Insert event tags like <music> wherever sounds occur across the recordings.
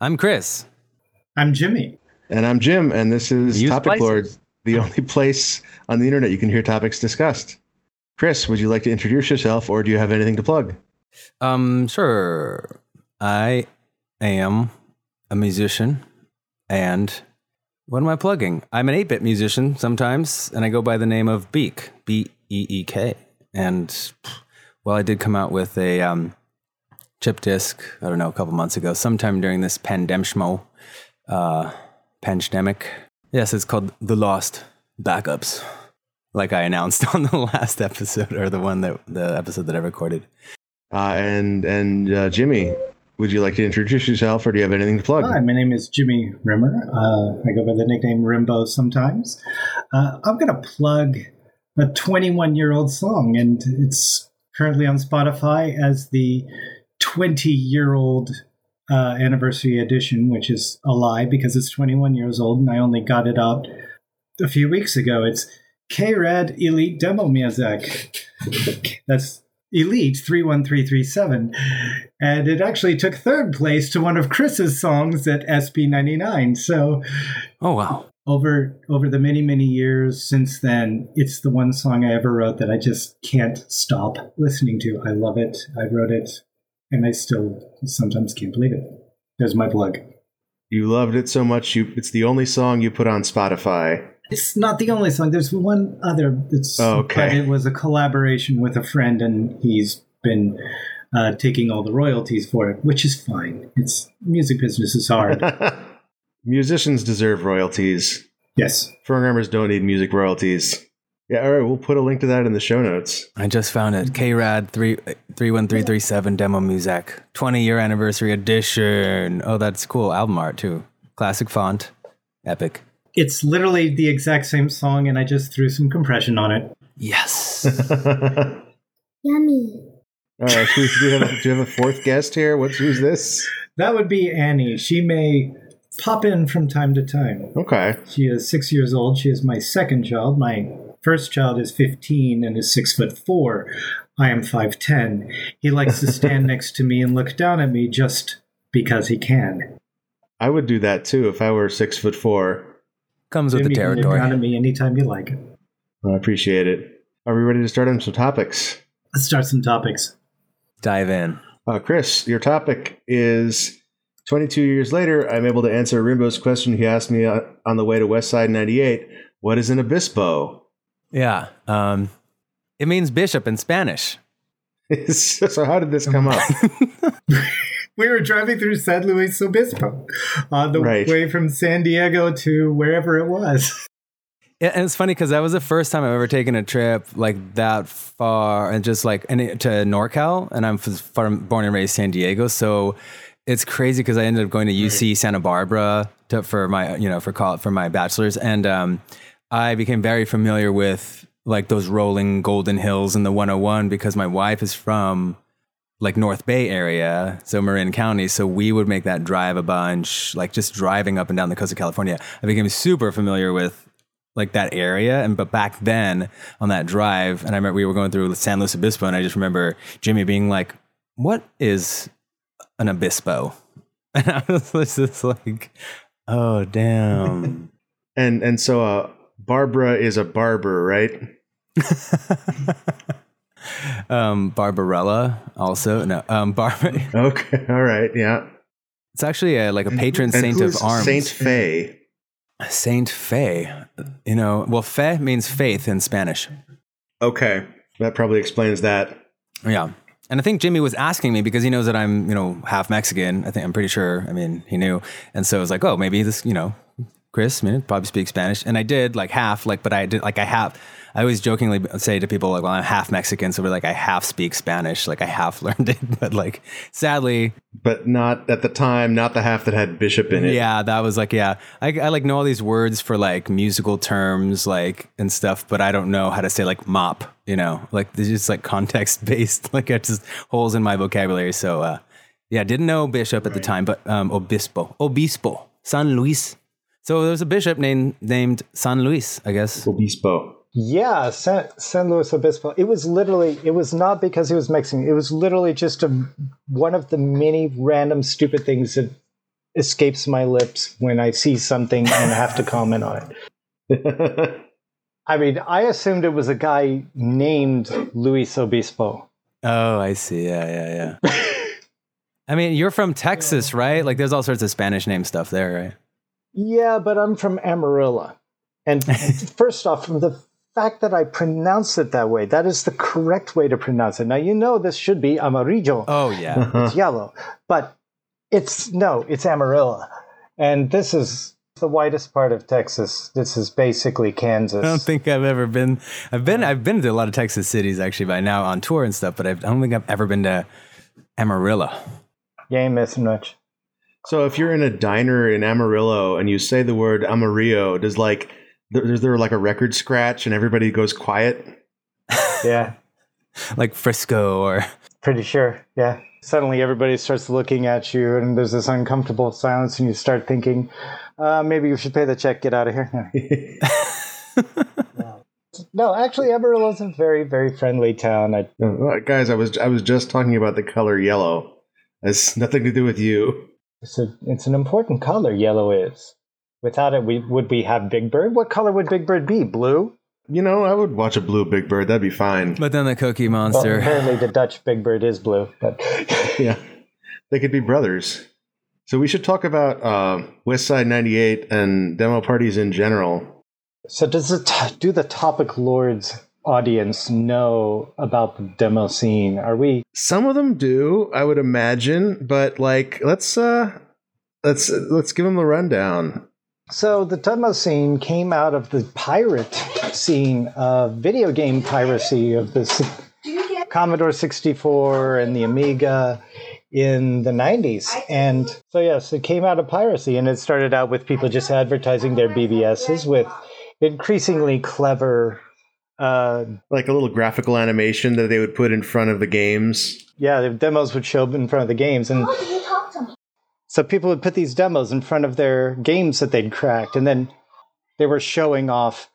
I'm Chris. I'm Jimmy. And I'm Jim, and this is Use Topic places. Lord, the only place on the internet you can hear topics discussed. Chris, would you like to introduce yourself, or do you have anything to plug? Um, sure. I am a musician, and what am I plugging? I'm an 8 bit musician sometimes, and I go by the name of Beek, B E E K. And well, I did come out with a um, chip disc, I don't know, a couple months ago, sometime during this pandemshmo, uh, pandemic. Yes, it's called The Lost Backups, like I announced <laughs> on the last episode, or the one that the episode that I recorded. Uh, and and uh, Jimmy, would you like to introduce yourself, or do you have anything to plug? Hi, my name is Jimmy Rimmer. Uh, I go by the nickname Rimbo sometimes. Uh, I'm going to plug a 21 year old song, and it's currently on Spotify as the 20 year old uh, anniversary edition, which is a lie because it's 21 years old, and I only got it out a few weeks ago. It's K Rad Elite Demo Music. That's Elite 31337. And it actually took third place to one of Chris's songs at SB99. So Oh, wow. over over the many, many years since then, it's the one song I ever wrote that I just can't stop listening to. I love it. I wrote it and I still sometimes can't believe it. There's my plug. You loved it so much, you it's the only song you put on Spotify. It's not the only song. There's one other that's Oh, okay. but it was a collaboration with a friend and he's been uh, taking all the royalties for it, which is fine. It's music business is hard. <laughs> Musicians deserve royalties. yes. Programmers don't need music royalties. Yeah, all right, we'll put a link to that in the show notes. I just found it. KRAD 3 31337 Demo Music. 20 year anniversary edition. Oh, that's cool. Album art, too. Classic font. Epic. It's literally the exact same song and I just threw some compression on it. Yes. <laughs> Yummy. All right, do you, have a, do you have a fourth guest here? What's who's this? That would be Annie. She may pop in from time to time. Okay. She is six years old. She is my second child. My first child is 15 and is six foot four. I am 5'10. He likes to stand <laughs> next to me and look down at me just because he can. I would do that too if I were six foot four. Comes with Jimmy the can look down at territory. me anytime you like. I appreciate it. Are we ready to start on some topics? Let's start some topics. Dive in. Uh, Chris, your topic is 22 years later. I'm able to answer Rimbo's question he asked me uh, on the way to West Side 98. What is an obispo? Yeah. Um, it means bishop in Spanish. <laughs> so how did this come up? <laughs> We were driving through San Luis Obispo on the Right. way from San Diego to wherever it was. Yeah, and it's funny because that was the first time I've ever taken a trip like that far and just like and it, to NorCal, and I'm from, born and raised San Diego, so it's crazy because I ended up going to UC Santa Barbara to, for my you know for call for my bachelor's, and um, I became very familiar with like those rolling golden hills in the 101 because my wife is from like North Bay area, so Marin County. So we would make that drive a bunch, like just driving up and down the coast of California. I became super familiar with like that area. And but back then on that drive, and I remember we were going through San Luis Obispo, and I just remember Jimmy being like, "What is an obispo?" <laughs> And I was just like, "Oh damn." <laughs> and and so uh, Barbara is a barber, right? <laughs> um, Barbarella also no. Um, Bar- <laughs> Okay, all right, yeah. it's actually a, like a patron And saint of arms. Saint Faye. Saint Fe. You know, well, fe means faith in Spanish. Okay, that probably explains that. Yeah. And I think Jimmy was asking me because he knows that I'm, you know, half Mexican. I think I'm pretty sure. I mean, he knew. And so I was like, oh, maybe this, you know, Chris, I mean, probably speak Spanish. And I did like half, like, but I did, like, I have, I always jokingly say to people, like, well, I'm half Mexican. So we're like, I half speak Spanish. Like, I half <laughs> learned it. But like, sadly, But not at the time, not the half that had bishop in it. yeah, that was like, yeah, I, I like know all these words for like musical terms, like, and stuff, but I don't know how to say like mop, you know, like, this is like context <laughs> based. Like, it's just holes in my vocabulary. So, uh, yeah, didn't know bishop at the time, but um, obispo, obispo, San Luis. So there was a bishop named named San Luis, I guess. Obispo. Yeah, San, San Luis Obispo. It was literally, it was not because he was Mexican. It was literally just a, one of the many random stupid things that escapes my lips when I see something and have to comment on it. <laughs> I mean, I assumed it was a guy named Luis Obispo. Oh, I see. Yeah, yeah, yeah. I mean, you're from Texas, right? Like, there's all sorts of Spanish name stuff there, right? Yeah, but I'm from Amarillo. And <laughs> first off, from the fact that I pronounce it that way, that is the correct way to pronounce it. Now, you know this should be amarillo. Oh, yeah. <laughs> It's yellow. But it's no, it's Amarillo. And this is the whitest part of Texas. This is basically Kansas. I don't think I've ever been. I've been. I've been to a lot of Texas cities actually by now on tour and stuff, but I've, I don't think I've ever been to Amarillo. Ain't missing much. So if you're in a diner in Amarillo and you say the word Amarillo, does like th- is there like a record scratch and everybody goes quiet? <laughs> Yeah, Like Frisco or pretty sure. Yeah. Suddenly everybody starts looking at you and there's this uncomfortable silence and you start thinking, uh, maybe you should pay the check, get out of here. <laughs> no, actually Amarillo's a very, very friendly town. I, Uh, Guys, I was I was just talking about the color yellow. It's nothing to do with you. It's, a, it's an important color, yellow is. Without it, we would we have Big Bird? What color would Big Bird be? Blue? You know, I would watch a blue Big Bird. That'd be fine. but then the Cookie Well, Monster. apparently the Dutch Big Bird is blue, but <laughs> yeah, they could be brothers. So we should talk about uh, West Side '98 and demo parties in general. So does it do the Topic Lords audience know about the demo scene? Are we Some of them do, I would imagine, but like, let's uh, let's let's give them the rundown. so the demo scene came out of the pirate scene of video game piracy of the s- Commodore 64 and the Amiga in the 90s. And so yes, it came out of piracy and it started out with people just advertising their BBSs with increasingly clever uh, Like a little graphical animation that they would put in front of the games. yeah, the demos would show up in front of the games, and so people would put these demos in front of their games that they'd cracked, and then they were showing off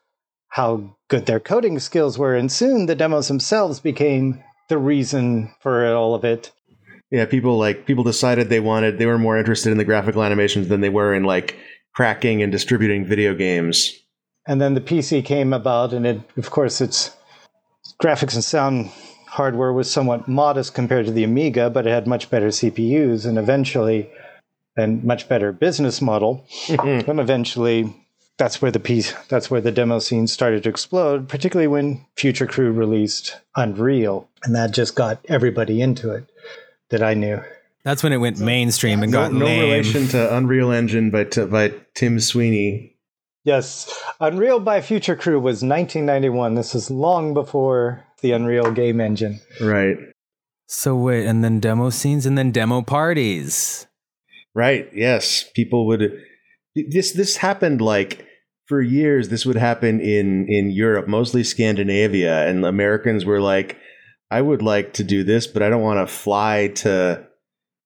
how good their coding skills were, and soon the demos themselves became the reason for all of it. Yeah, people like people decided they wanted they were more interested in the graphical animations than they were in like cracking and distributing video games. And then the PC came about, and it, of course, its graphics and sound hardware was somewhat modest compared to the Amiga, but it had much better CPUs, and eventually, and much better business model. Mm-hmm. and eventually, that's where the piece, that's where the demo scene started to explode. Particularly when Future Crew released Unreal, and that just got everybody into it that I knew. That's when it went mainstream and No, got no lame. relation to Unreal Engine by by Tim Sweeney. Yes, Unreal by Future Crew was 1991. This is long before the Unreal game engine. Right. So wait, and then demo scenes and then demo parties. Right. Yes. People would this this happened like for years this would happen in in Europe, mostly Scandinavia, and Americans were like I would like to do this, but I don't want to fly to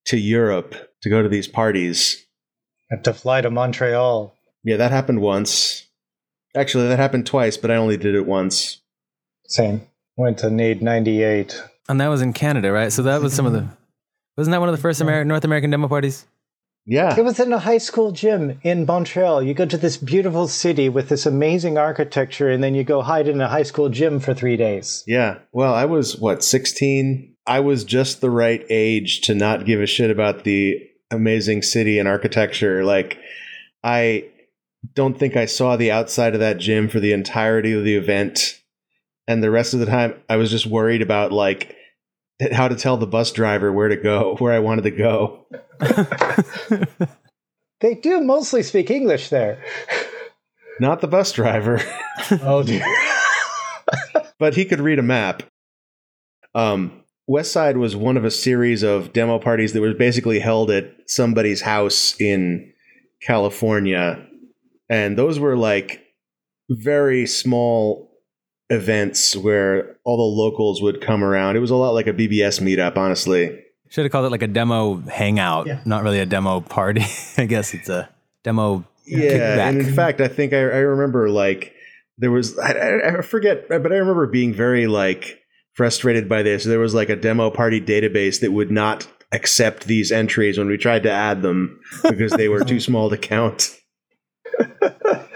to Europe to go to these parties. Have to fly to Montreal. Yeah, that happened once. Actually, that happened twice, but I only did it once. Same. Went to NAID 98. And that was in Canada, right? So that was some of the. <laughs> Wasn't that one of the first Ameri- North American demo parties? Yeah. It was in a high school gym in Montreal. You go to this beautiful city with this amazing architecture, and then you go hide in a high school gym for three days. Yeah. Well, I was what, 16? I was just the right age to not give a shit about the amazing city and architecture. Like I don't think I saw the outside of that gym for the entirety of the event. And the rest of the time I was just worried about like how to tell the bus driver where to go, <laughs> where I wanted to go. <laughs> They do mostly speak English there. Not the bus driver. <laughs> Oh, dear. but he could read a map. Um, West Side was one of a series of demo parties that was basically held at somebody's house in California, and those were like very small events where all the locals would come around. It was a lot like a BBS meetup, honestly. Should have called it like a demo hangout, Yeah. not really a demo party. <laughs> I guess it's a demo. Yeah, kickback. and in fact, I think I, I remember like there was I, I, I forget, but I remember being very like frustrated by this. There was like a demo party database that would not accept these entries when we tried to add them because they were too <laughs> small to count. <laughs>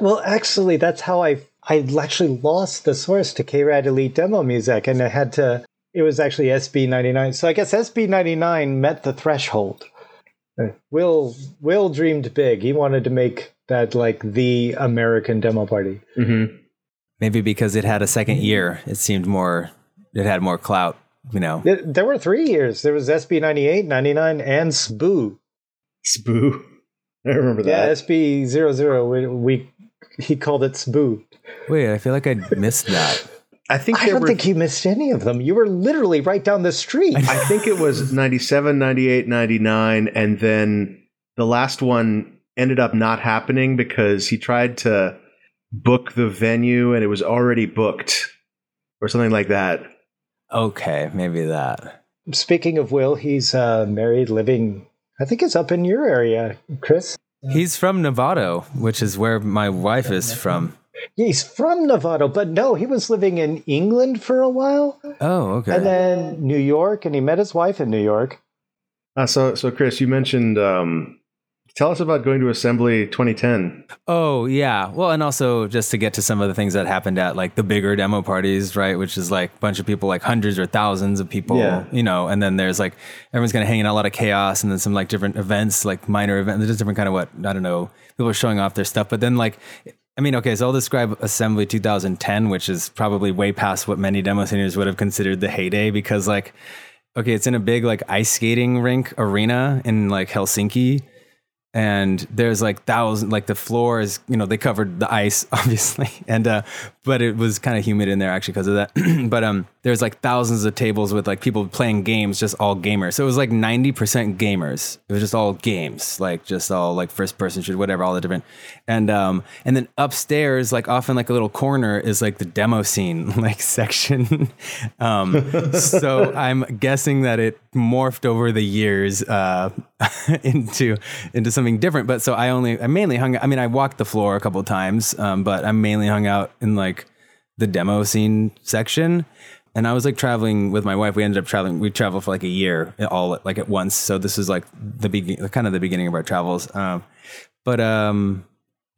well, actually, that's how I I actually lost the source to KRAD Elite demo music, and I had to. It was actually SB99. So I guess SB99 met the threshold. Will Will dreamed big. He wanted to make that like the American demo party. Mm-hmm. Maybe because it had a second year, it seemed more. It had more clout, you know. There, there were three years. There was SB98, 99, and SPOO. Spoo. <laughs> I remember Yeah, that. SB00. We, we he called it SBOO. Wait, I feel like I missed that. I think I don't were think you missed any of them. You were literally right down the street. I think it was 97, 98, 99, and then the last one ended up not happening because he tried to book the venue and it was already booked or something like that. Okay, maybe that. Speaking of Will, he's uh, married, living. I think it's up in your area, Chris. He's from Novato, which is where my wife is from. He's from Novato, but no, he was living in England for a while, Oh, okay. and then New York, and he met his wife in New York. Uh, so, so Chris, you mentioned. Um, tell us about going to Assembly 2010. Oh yeah. Well, and also just to get to some of the things that happened at like the bigger demo parties, right? Which is like a bunch of people, like hundreds or thousands of people, Yeah. you know. And then there's like everyone's kind of hanging out, a lot of chaos, and then some like different events, like minor events. There's just different kind of what I don't know. People are showing off their stuff, but then like. I mean, okay, so I'll describe Assembly 2010, which is probably way past what many demo sceners would have considered the heyday because, like, okay, it's in a big, like, ice skating rink arena in, like, Helsinki and there's like thousands like the floor is you know they covered the ice <laughs> obviously and uh but it was kind of humid in there actually because of that. <clears throat> But um there's like thousands of tables with like people playing games just all gamers. So it was like 90% gamers. It was just all games like just all like first person shooter whatever all the different. And um and then upstairs like off in like a little corner is like the demo scene <laughs> like section. <laughs> Um so i'm guessing that it morphed over the years uh <laughs> into into something different. But so i only i mainly hung i mean i walked the floor a couple of times um but i mainly hung out in like the demo scene section and i was like traveling with my wife. We ended up traveling we traveled for like a year all like at once. So this is like the begin kind of the beginning of our travels. Um but um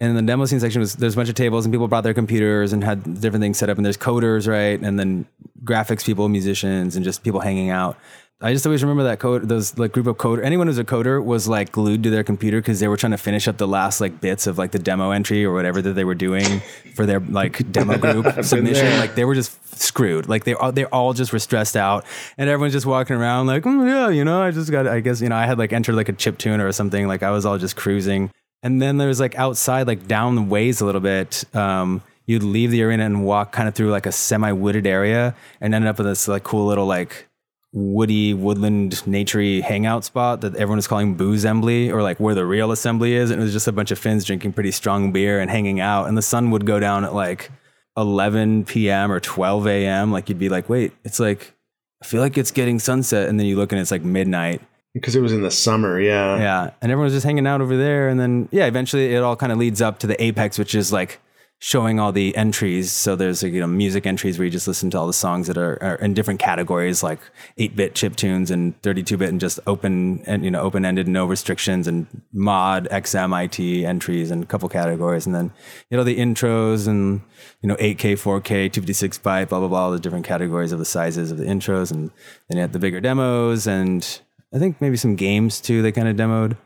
and the demo scene section was there's a bunch of tables and people brought their computers and had different things set up and there's coders right? And then graphics people musicians and just people hanging out i just always remember that code those like group of coder anyone who's a coder was like glued to their computer because they were trying to finish up the last like bits of like the demo entry or whatever that they were doing for their like demo <laughs> group submission there. like they were just screwed like they all they all just were stressed out and everyone's just walking around like "Mm, yeah you know i just got i guess you know i had like entered like a chip tune or something like i was all just cruising and then there's like outside, like down the ways a little bit. Um, you'd leave the arena and walk kind of through like a semi-wooded area, and ended up with this like cool little like woody woodland naturey hangout spot that everyone was calling Boozembly or like where the real assembly is. And it was just a bunch of Finns drinking pretty strong beer and hanging out. And the sun would go down at like 11 p.m. or 12 a.m. Like you'd be like, wait, it's like I feel like it's getting sunset, and then you look and it's like midnight. Because it was in the summer, yeah. Yeah, and everyone was just hanging out over there, and then yeah, eventually it all kind of leads up to the apex, which is like showing all the entries. So there's like you know music entries where you just listen to all the songs that are, are in different categories, like eight bit chip tunes and 32 bit, and just open and you know open ended, no restrictions, and mod XM IT entries and a couple categories, and then you know the intros and you know 8K, 4K, 256 byte, blah blah blah, all the different categories of the sizes of the intros, and then you had the bigger demos and. I think maybe some games too. They kind of demoed,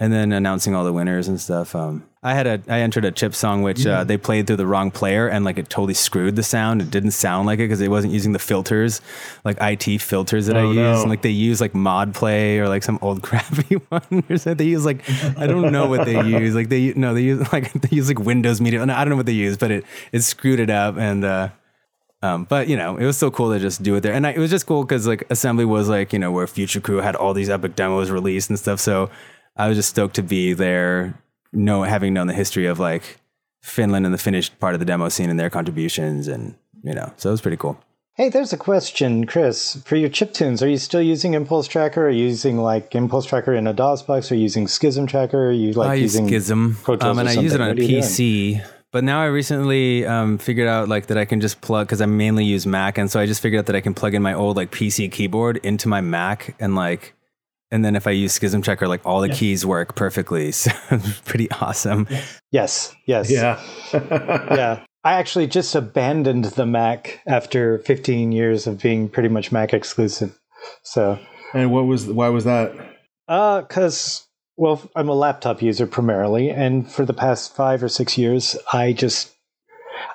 and then announcing all the winners and stuff. Um, I had a I entered a chip song which uh, they played through the wrong player, and like it totally screwed the sound. It didn't sound like it because it wasn't using the filters, like IT filters that I Oh, use. no. And, like they use like mod play or like some old <laughs> crappy one or something. They use like I don't know what they <laughs> use. Like they no they use <laughs> like they use like Windows Media. No, I don't know what they use, but it it screwed it up and. uh um, but you know, it was so cool to just do it there, and I, it was just cool because like assembly was like you know where Future Crew had all these epic demos released and stuff. So I was just stoked to be there, know having known the history of like Finland and the Finnish part of the demo scene and their contributions, and you know, so it was pretty cool. Hey, there's a question, Chris. For your chiptunes, are you still using Impulse Tracker? Are you using like Impulse Tracker in a DOS box? Are you using Schism Tracker? Are you like I use using Schism, Pro Tools um, and or I use it on a What are PC. But now I recently um, figured out like that I can just plug because I mainly use Mac, and so I just figured out that I can plug in my old like PC keyboard into my Mac, and like, and then if I use Schism Tracker, like all the Yeah. keys work perfectly. <laughs> So pretty awesome. Yes, yes. Yeah. <laughs> yeah. I actually just abandoned the Mac after 15 years of being pretty much Mac exclusive. So, And what was why was that? uh, because well, I'm a laptop user primarily, and for the past five or six years, I just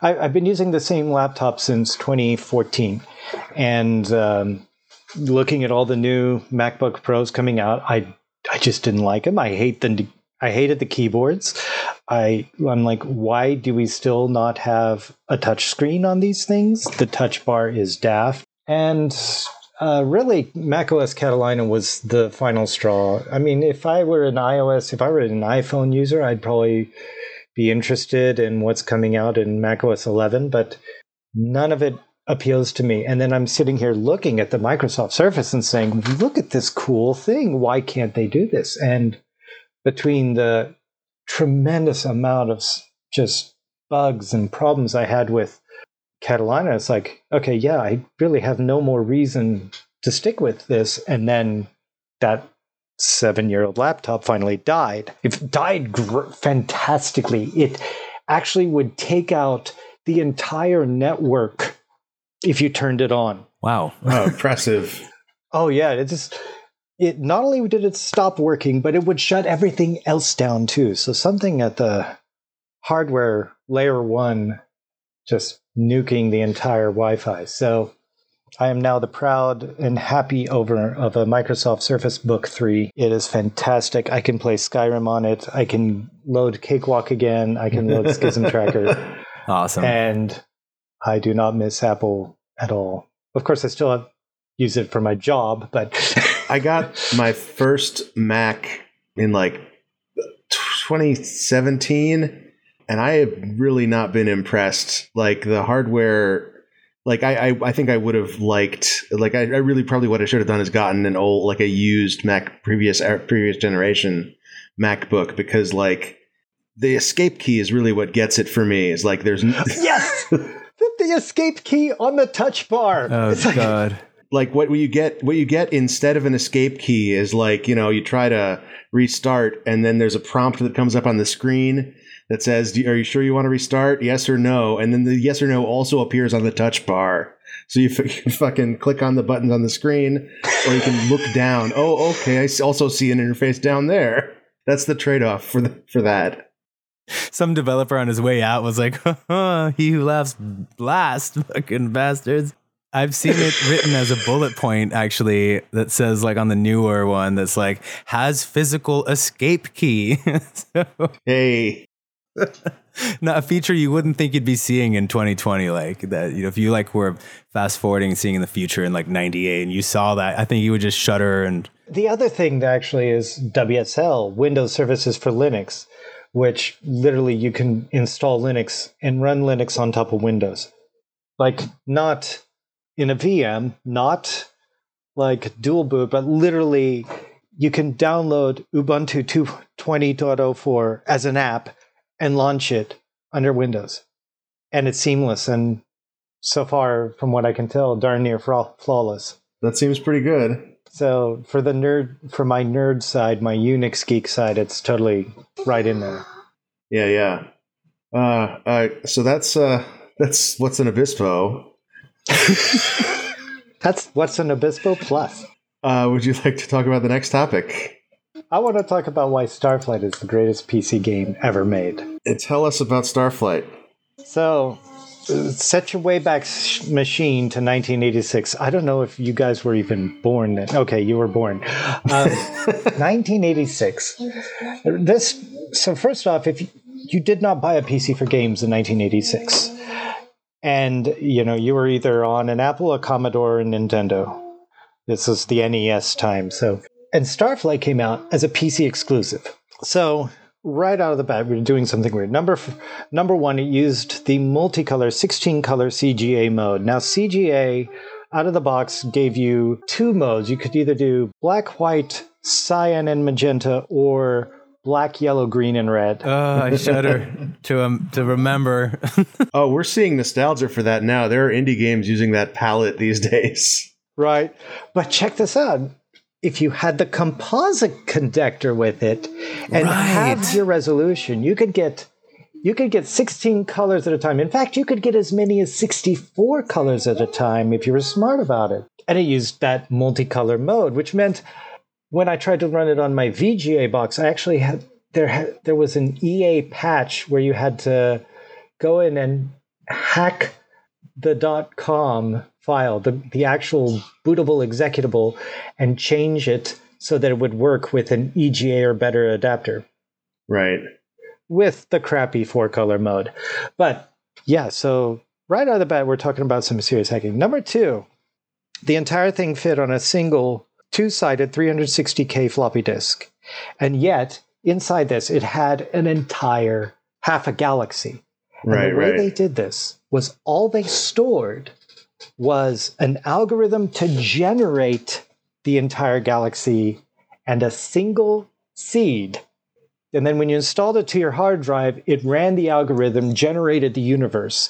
I, I've been using the same laptop since 2014, and um, looking at all the new MacBook Pros coming out, I I just didn't like them. I hate the I hated the keyboards. I I'm like, why do we still not have a touch screen on these things? The touch bar is daft, and uh, really, macOS Catalina was the final straw. I mean, if I were an iOS, if I were an iPhone user, I'd probably be interested in what's coming out in macOS 11, but none of it appeals to me. And then I'm sitting here looking at the Microsoft Surface and saying, look at this cool thing. Why can't they do this? And between the tremendous amount of just bugs and problems I had with Catalina, it's like, okay, yeah, I really have no more reason to stick with this. And then that seven year old laptop finally died. It died gr- fantastically. It actually would take out the entire network if you turned it on. Wow. Oh, impressive. <laughs> Oh yeah, it just it not only did it stop working, but it would shut everything else down too. So something at the hardware layer 1 just nuking the entire Wi-Fi. So I am now the proud and happy owner of a Microsoft Surface Book 3. It is fantastic. I can play Skyrim on it. I can load Cakewalk again. I can load <laughs> Schism Tracker Awesome. and I do not miss Apple at all. Of course, I still have, use it for my job, but <laughs> I got my first Mac in like 2017, and I have really not been impressed. Like the hardware, like I, I, I think I would have liked, like I, I really probably what I should have done is gotten an old, like a used Mac previous er, previous generation MacBook because like the escape key is really what gets it for me. Is like there's <laughs> yes, <laughs> the, the escape key on the touch bar. oh It's like- god. like what you get what you get instead of an escape key is like you know you try to restart and then there's a prompt that comes up on the screen that says are you sure you want to restart? Yes or no. And then the yes or no also appears on the touch bar. So you, f- <laughs> you can fucking click on the buttons on the screen or you can look down. Oh okay. I also see an interface down there. That's the trade-off for the, for that Some developer on his way out was like, <laughs> "He who laughs last, fucking bastards." I've seen it <laughs> written as a bullet point actually that says like on the newer one that's like has physical escape key. <laughs> so, hey not a feature you wouldn't think you'd be seeing in 2020 like that you know if you like were fast forwarding and seeing in the future in like 98 and you saw that I think you would just shudder and The other thing that actually is WSL, Windows Services for Linux, which literally you can install Linux and run Linux on top of Windows. Like not in a VM, not like dual boot, but literally you can download Ubuntu 2.20.04 as an app and launch it under Windows. And it's seamless and so far, from what I can tell, darn near flaw- flawless. that seems pretty good So for the nerd, for my nerd side, my Unix geek side, it's totally right in there. yeah yeah uh, uh so that's uh that's what's an obispo <laughs> That's what's an Obispo Plus. Uh, would you like to talk about the next topic? I want to talk about why Starflight is the greatest PC game ever made. Uh, Tell us about Starflight. So, set your Wayback sh- Machine to 1986. I don't know if you guys were even born then. Okay, you were born. Um, <laughs> 1986. This. So first off, if you, you did not buy a PC for games in 1986, and you know you were either on an Apple, a Commodore, or a Nintendo. This was the NES time. So, and Starflight came out as a PC exclusive. So right out of the bat, we were doing something weird. Number f- number one, it used the multicolor 16 color CGA mode. Now CGA out of the box gave you two modes. You could either do black, white, cyan, and magenta, or black, yellow, green, and red. Oh, I shudder <laughs> to um, to remember. <laughs> Oh, we're seeing nostalgia for that now. There are indie games using that palette these <laughs> days. Right. But check this out. If you had the composite conductor with it and Right. halved your resolution, you could get you could get 16 colors at a time. In fact, you could get as many as 64 colors at a time if you were smart about it. And it used that multicolor mode, which meant when I tried to run it on my VGA box, I actually had there had, there was an EA patch where you had to go in and hack the dot .com file, the, the actual bootable executable, and change it so that it would work with an EGA or better adapter Right. with the crappy four color mode. But yeah, so right out of the bat, we're talking about some serious hacking. Number two, the entire thing fit on a single two sided 360K floppy disk. And yet, inside this, it had an entire half a galaxy. And Right, the way right. they did this was all they stored was an algorithm to generate the entire galaxy and a single seed. And then when you installed it to your hard drive, it ran the algorithm, generated the universe.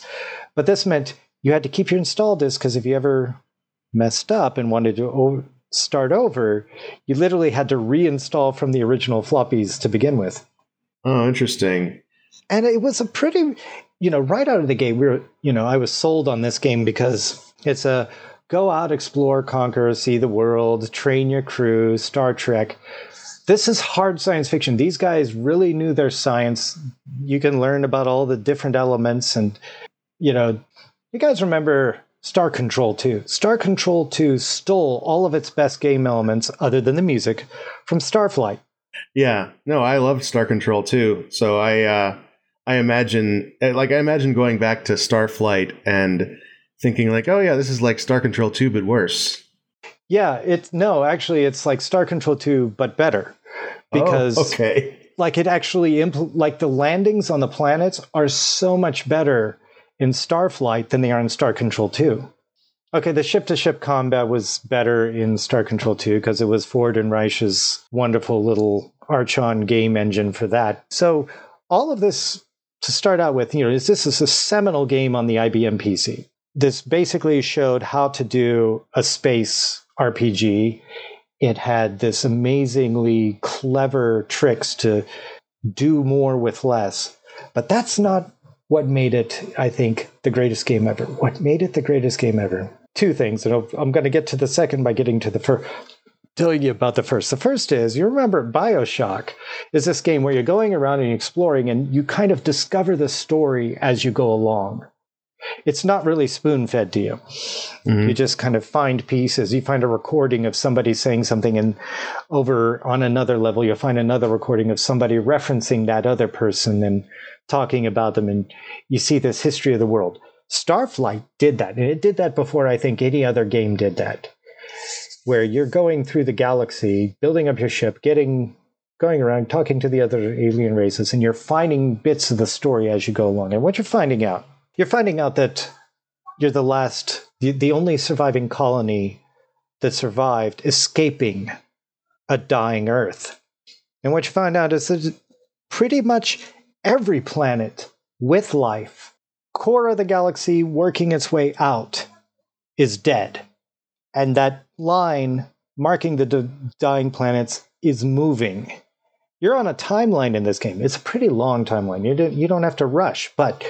But this meant you had to keep your install disk because if you ever messed up and wanted to start over, you literally had to reinstall from the original floppies to begin with Oh, interesting. and it was a pretty you know right out of the gate we were you know i was sold on this game because it's a go out explore conquer see the world train your crew star trek. This is hard science fiction. These guys really knew their science. You can learn about all the different elements and you know you guys remember star control 2 star control 2 stole all of its best game elements other than the music from starflight. Yeah. No, I loved Star Control too. So I uh I imagine eh, like I imagine going back to Starflight and thinking like, "Oh yeah, this is like Star Control 2 but worse." Yeah, it's no, actually, it's like Star Control 2, but better. Because, oh, okay. like, it actually, impl- like, the landings on the planets are so much better in Starflight than they are in Star Control 2. Okay, the ship to ship combat was better in Star Control 2 because it was Ford and Reiche's wonderful little Archon game engine for that. So, all of this to start out with, you know, is this is a seminal game on the IBM PC. This basically showed how to do a space RPG. It had this amazingly clever tricks to do more with less. But that's not what made it, I think, the greatest game ever. What made it the greatest game ever? Two things, and I'm going to get to the second by getting to the first. Telling you about the first. The first is you remember Bioshock is this game where you're going around and exploring, and you kind of discover the story as you go along. It's not really spoon fed to you. Mhm. You just kind of find pieces. You find a recording of somebody saying something, and over on another level, you'll find another recording of somebody referencing that other person and talking about them. And you see this history of the world. Starflight did that, and it did that before I think any other game did that, where you're going through the galaxy, building up your ship, getting going around, talking to the other alien races, and you're finding bits of the story as you go along. And what you're finding out, you're finding out that you're the last, the, the only surviving colony that survived escaping a dying Earth. And what you find out is that pretty much every planet with life, core of the galaxy working its way out, is dead. And that line marking the d- dying planets is moving. You're on a timeline in this game. It's a pretty long timeline. You don't, you don't have to rush, but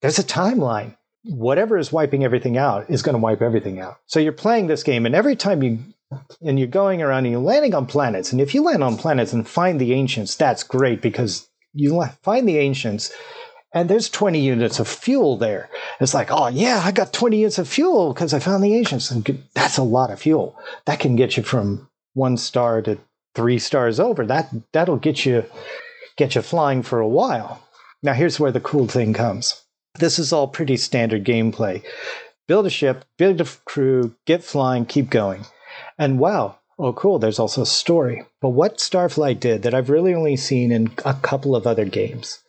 there's a timeline whatever is wiping everything out is going to wipe everything out. So you're playing this game, and every time you and you're going around and you're landing on planets, and if you land on planets and find the ancients, that's great because you find the ancients, and there's 20 units of fuel there. It's like, oh yeah, I got 20 units of fuel because I found the ancients, and that's a lot of fuel. That can get you from one star to three stars over. That that'll get you get you flying for a while. Now here's where the cool thing comes. This is all pretty standard gameplay. Build a ship, build a crew, get flying, keep going. And wow, oh cool, there's also a story. But what Starflight did that I've really only seen in a couple of other games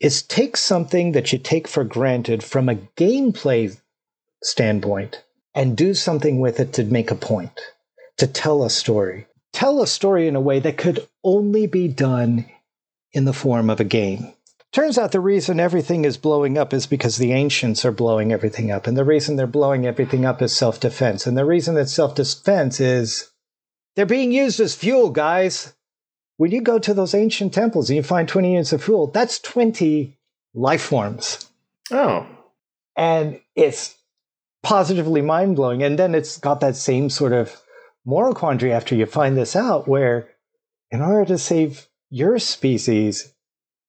is take something that you take for granted from a gameplay standpoint and do something with it to make a point, to tell a story. Tell a story in a way that could only be done in the form of a game. Turns out the reason everything is blowing up is because the ancients are blowing everything up. And the reason they're blowing everything up is self defense. And the reason that self defense is they're being used as fuel, guys. When you go to those ancient temples and you find 20 units of fuel, that's 20 life forms. Oh. And it's positively mind blowing. And then it's got that same sort of moral quandary after you find this out, where in order to save your species,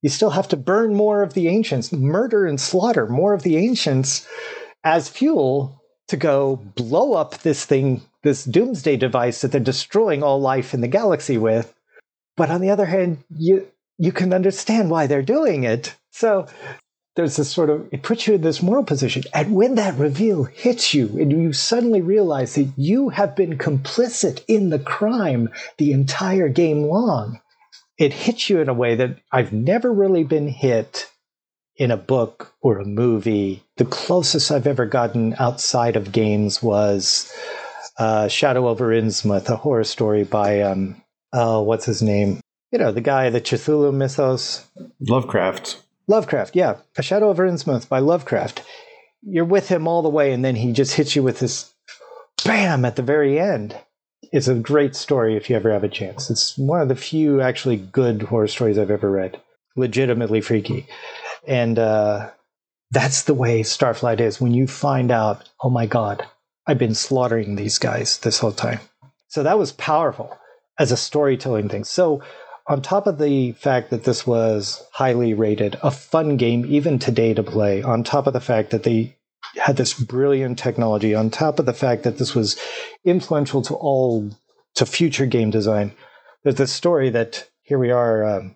you still have to burn more of the ancients, murder and slaughter more of the ancients as fuel to go blow up this thing, this doomsday device that they're destroying all life in the galaxy with. But on the other hand, you you can understand why they're doing it. So there's this sort of it puts you in this moral position. And when that reveal hits you and you suddenly realize that you have been complicit in the crime the entire game long, it hits you in a way that I've never really been hit in a book or a movie. The closest I've ever gotten outside of games was uh, Shadow over Innsmouth, a horror story by um, oh, what's his name? You know, the guy, the Cthulhu mythos. Lovecraft. Lovecraft, yeah. A Shadow over Innsmouth by Lovecraft. You're with him all the way, and then he just hits you with this bam at the very end. It's a great story if you ever have a chance. It's one of the few actually good horror stories I've ever read. Legitimately freaky. And uh, that's the way Starflight is when you find out, oh my God, I've been slaughtering these guys this whole time. So that was powerful as a storytelling thing. So, on top of the fact that this was highly rated, a fun game even today to play, on top of the fact that they had this brilliant technology, on top of the fact that this was influential to all to future game design, there's this story that here we are, um,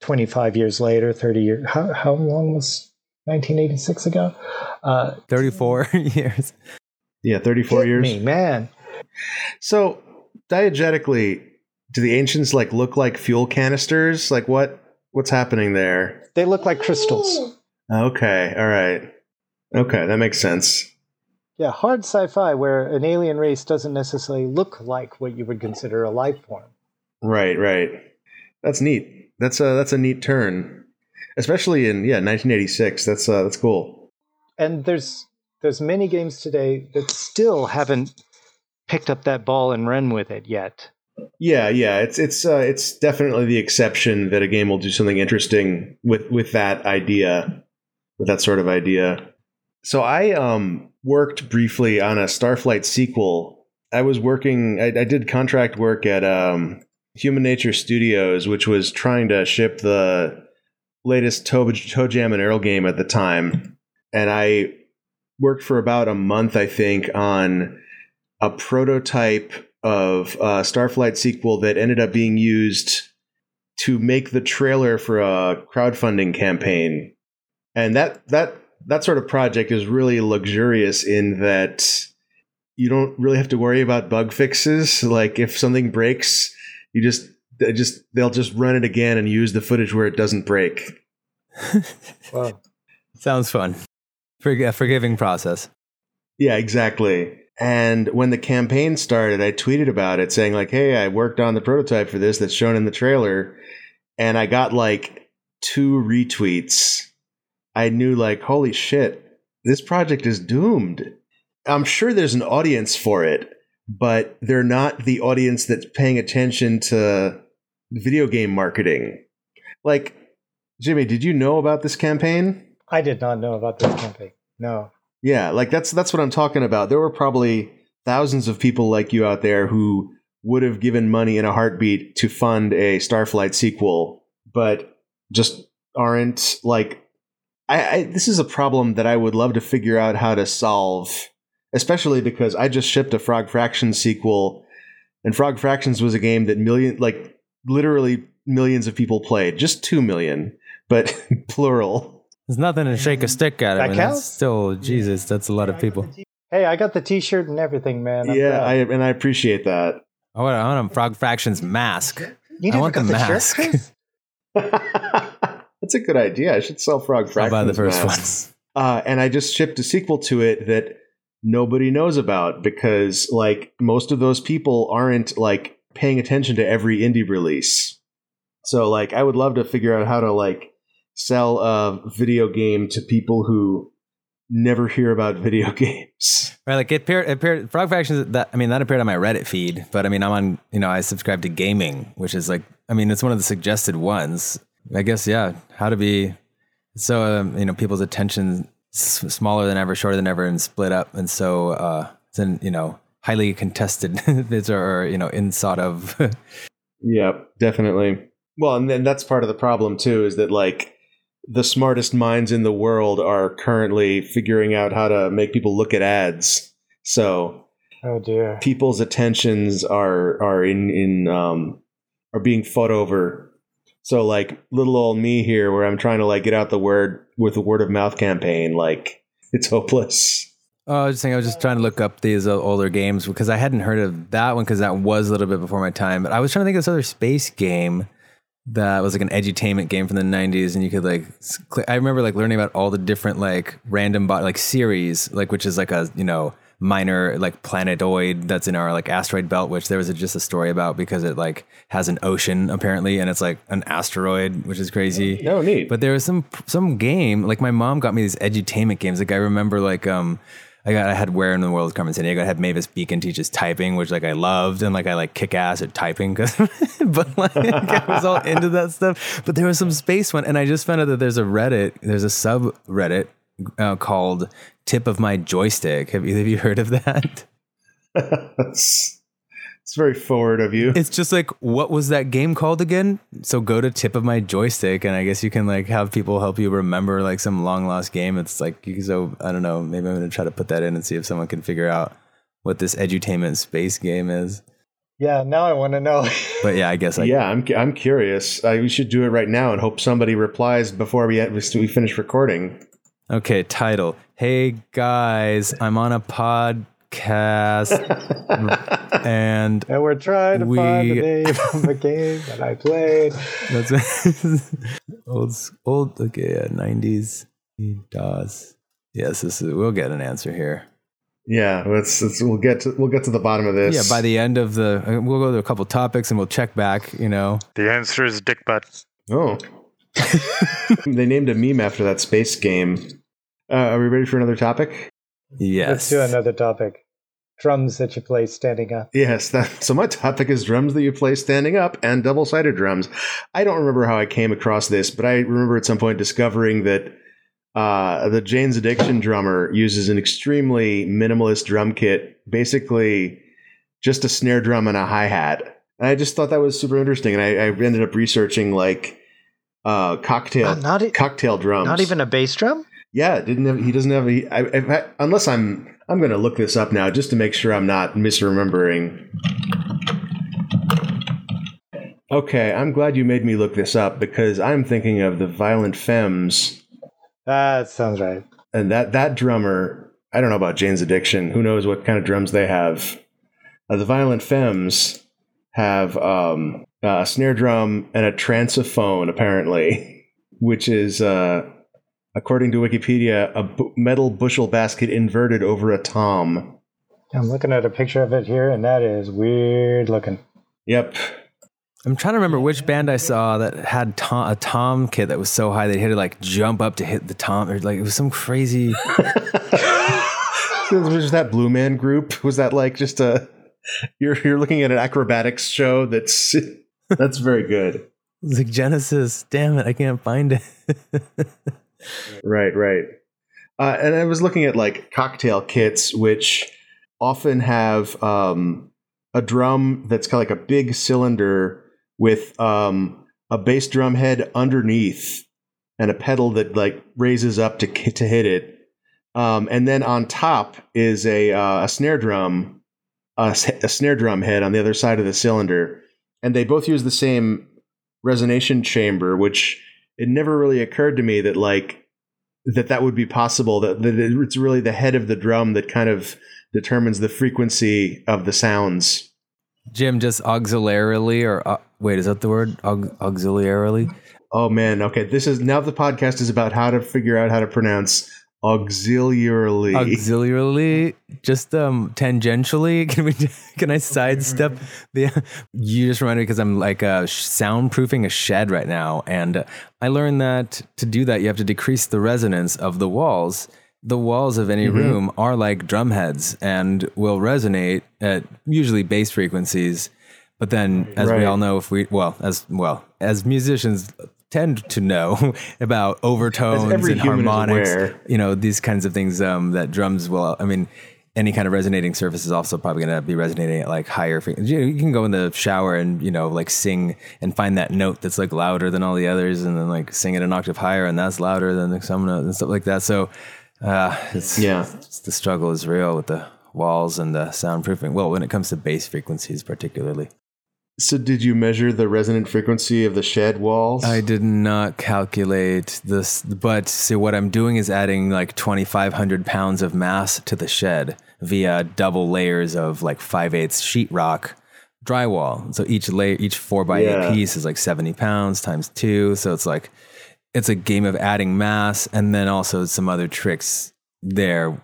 25 years later, 30 years. How how long was 1986 ago? Uh, 34 <laughs> years. Yeah, 34 years. Me, man. So, diegetically, do the ancients like look like fuel canisters? Like what what's happening there? They look like crystals. Okay, all right. Okay, that makes sense. Yeah, hard sci-fi where an alien race doesn't necessarily look like what you would consider a life form. Right, right. That's neat. That's a that's a neat turn, especially in yeah 1986. That's uh, that's cool. And there's there's many games today that still haven't picked up that ball and run with it yet. Yeah, yeah, it's it's uh, it's definitely the exception that a game will do something interesting with with that idea, with that sort of idea. So I um worked briefly on a Starflight sequel. I was working. I, I did contract work at um, HumaNature Studios, which was trying to ship the latest Toe, ToeJam and Earl game at the time, and I worked for about a month, I think, on a prototype of a Starflight sequel that ended up being used to make the trailer for a crowdfunding campaign. And that that that sort of project is really luxurious in that you don't really have to worry about bug fixes. Like if something breaks, you just they just they'll just run it again and use the footage where it doesn't break. <laughs> Wow. Sounds fun. Forg- a forgiving process. Yeah, exactly. And when the campaign started, I tweeted about it saying like, "Hey, I worked on the prototype for this that's shown in the trailer." And I got like two retweets. I knew like, "Holy shit, this project is doomed." I'm sure there's an audience for it, but they're not the audience that's paying attention to video game marketing. Like, Jimmy, did you know about this campaign? I did not know about this campaign. No. Yeah, like that's that's what I'm talking about. There were probably thousands of people like you out there who would have given money in a heartbeat to fund a Starflight sequel, but just aren't like I, I this is a problem that I would love to figure out how to solve, especially because I just shipped a Frog Fractions sequel and Frog Fractions was a game that million like literally millions of people played, just 2 million, but <laughs> plural. There's nothing to shake a stick at. That I mean, counts? that's still Jesus. That's a lot of people. Hey, I got the T-shirt and everything, man. I'm yeah. I and I appreciate that. I want, I want a Frog Fractions mask. you I want the the, mask. <laughs> <laughs> That's a good idea. I should sell Frog Fractions. I'll Fractions. buy the first masks. <laughs> Uh, and I just shipped a sequel to it that nobody knows about because like most of those people aren't like paying attention to every indie release. So like I would love to figure out how to like sell a video game to people who never hear about video <laughs> games. Right, like it appeared, it appeared Frog Fractions. That I mean, that appeared on my Reddit feed, but I mean, I'm on. You know, I subscribe to gaming, which is like, I mean, it's one of the suggested ones. I guess, yeah. How to be so, um, you know, people's attention s- smaller than ever, shorter than ever, and split up, and so uh, it's in you know highly contested <laughs> bids or you know in sort of. <laughs> yeah, definitely. Well, and then that's part of the problem too is that like the smartest minds in the world are currently figuring out how to make people look at ads. So Oh dear. people's attentions are are in in um are being fought over. So like little old me here where I'm trying to like get out the word with a word of mouth campaign like it's hopeless. Oh, I was just saying, I was just trying to look up these uh, older games because I hadn't heard of that one because that was a little bit before my time. But I was trying to think of this other space game that was like an edutainment game from the 90s and you could like I remember like learning about all the different like random bot like Ceres like which is like a you know minor like planetoid that's in our like asteroid belt which there was a, just a story about because it like has an ocean apparently and it's like an asteroid which is crazy No neat. but there was some some game like my mom got me these edutainment games. Like I remember like um I got I had Where in the World Carmen Sandiego. I had Mavis Beacon teaches typing, which like I loved, and like I like kick ass at typing because <laughs> but like I was all into that stuff. But there was some space one, and I just found out that there's a Reddit, there's a subreddit uh, called Tip of My Joystick. Have you have you heard of that? <laughs> it's, it's very forward of you. It's just like, what was that game called again? So go to tip of my joystick, and I guess you can like have people help you remember like some long lost game. It's like you so I don't know. Maybe I'm gonna try to put that in and see if someone can figure out what this edutainment space game is. Yeah, now I want to know. <laughs> But yeah, I guess like yeah, I'm I'm curious. I, we should do it right now and hope somebody replies before we we finish recording. okay. Title: Hey guys, I'm on a podcast, <laughs> and and we're trying to find the name of a game that I played. That's <laughs> old, old. Okay, yeah, nineties DOS. Yes, this is. We'll get an answer here. Yeah, let's, let's we'll get to we'll get to the bottom of this. Yeah, by the end of the, uh, we'll go to a couple topics and we'll check back. You know, The answer is dick butt. oh, <laughs> they named a meme after that space game. Uh, are we ready for another topic? yes. Let's do another topic. Drums that you play standing up. Yes. That, so my topic is drums that you play standing up and double sided drums. I don't remember how I came across this, but I remember at some point discovering that uh, the Jane's Addiction drummer uses an extremely minimalist drum kit, basically just a snare drum and a hi hat. And I just thought that was super interesting, and I, I ended up researching like uh, cocktail Uh, not e- cocktail drums. Not even a bass drum? Yeah, didn't have, he doesn't have. He, I, if I, unless I'm I'm going to look this up now just to make sure I'm not misremembering. Okay, I'm glad you made me look this up because I'm thinking of the Violent Femmes, That sounds right. and that that drummer. I don't know about Jane's Addiction. Who knows what kind of drums they have? Uh, the Violent Femmes have um, a snare drum and a tranceaphone, apparently, <laughs> which is, uh, according to Wikipedia, a bu- metal bushel basket inverted over a tom. I'm looking at a picture of it here, and that is weird looking. Yep. I'm trying to remember which band I saw that had tom, a tom kit that was so high that he had to like jump up to hit the tom, or like it was some crazy. <laughs> <laughs> was that Blue Man Group? Was that like just a? You're you're looking at an acrobatics show that's <laughs> that's very good. It's like Genesis. Damn it, I can't find it. <laughs> Right, right. Uh, and I was looking at like cocktail kits, which often have um, a drum that's kind of like a big cylinder with um, a bass drum head underneath and a pedal that like raises up to to hit it. Um, and then on top is a uh, a snare drum, a, a snare drum head on the other side of the cylinder, and they both use the same resonation chamber, which it never really occurred to me that like that that would be possible that, that it's really the head of the drum that kind of determines the frequency of the sounds Jim just auxiliarily, or uh, wait, is that the word? Aux- auxiliarily? oh man okay this is now the podcast is about how to figure out how to pronounce auxiliarily. auxiliarily just um tangentially? <laughs> Can we can i sidestep <laughs> the you just reminded me because i'm like uh soundproofing a shed right now and i learned that to do that you have to decrease the resonance of the walls. The walls of any room are like drum heads and will resonate at usually bass frequencies but then as we all know if we well as well as musicians tend to know <laughs> about overtones and harmonics you know these kinds of things um, that drums will i mean any kind of resonating surface is also probably going to be resonating at like higher frequencies you, know, you can go in the shower and you know like sing and find that note that's like louder than all the others and then like sing it an octave higher and that's louder than the some note and stuff like that. So uh, it's Yeah. it's, the struggle is real with the walls and the soundproofing well when it comes to bass frequencies particularly So, did you measure the resonant frequency of the shed walls? I did not calculate this, but see, what I'm doing is adding like 2,500 pounds of mass to the shed via double layers of like 5 eighths sheetrock drywall. So each layer, each four by Yeah. eight piece is like 70 pounds times two. So it's like, it's a game of adding mass and then also some other tricks there.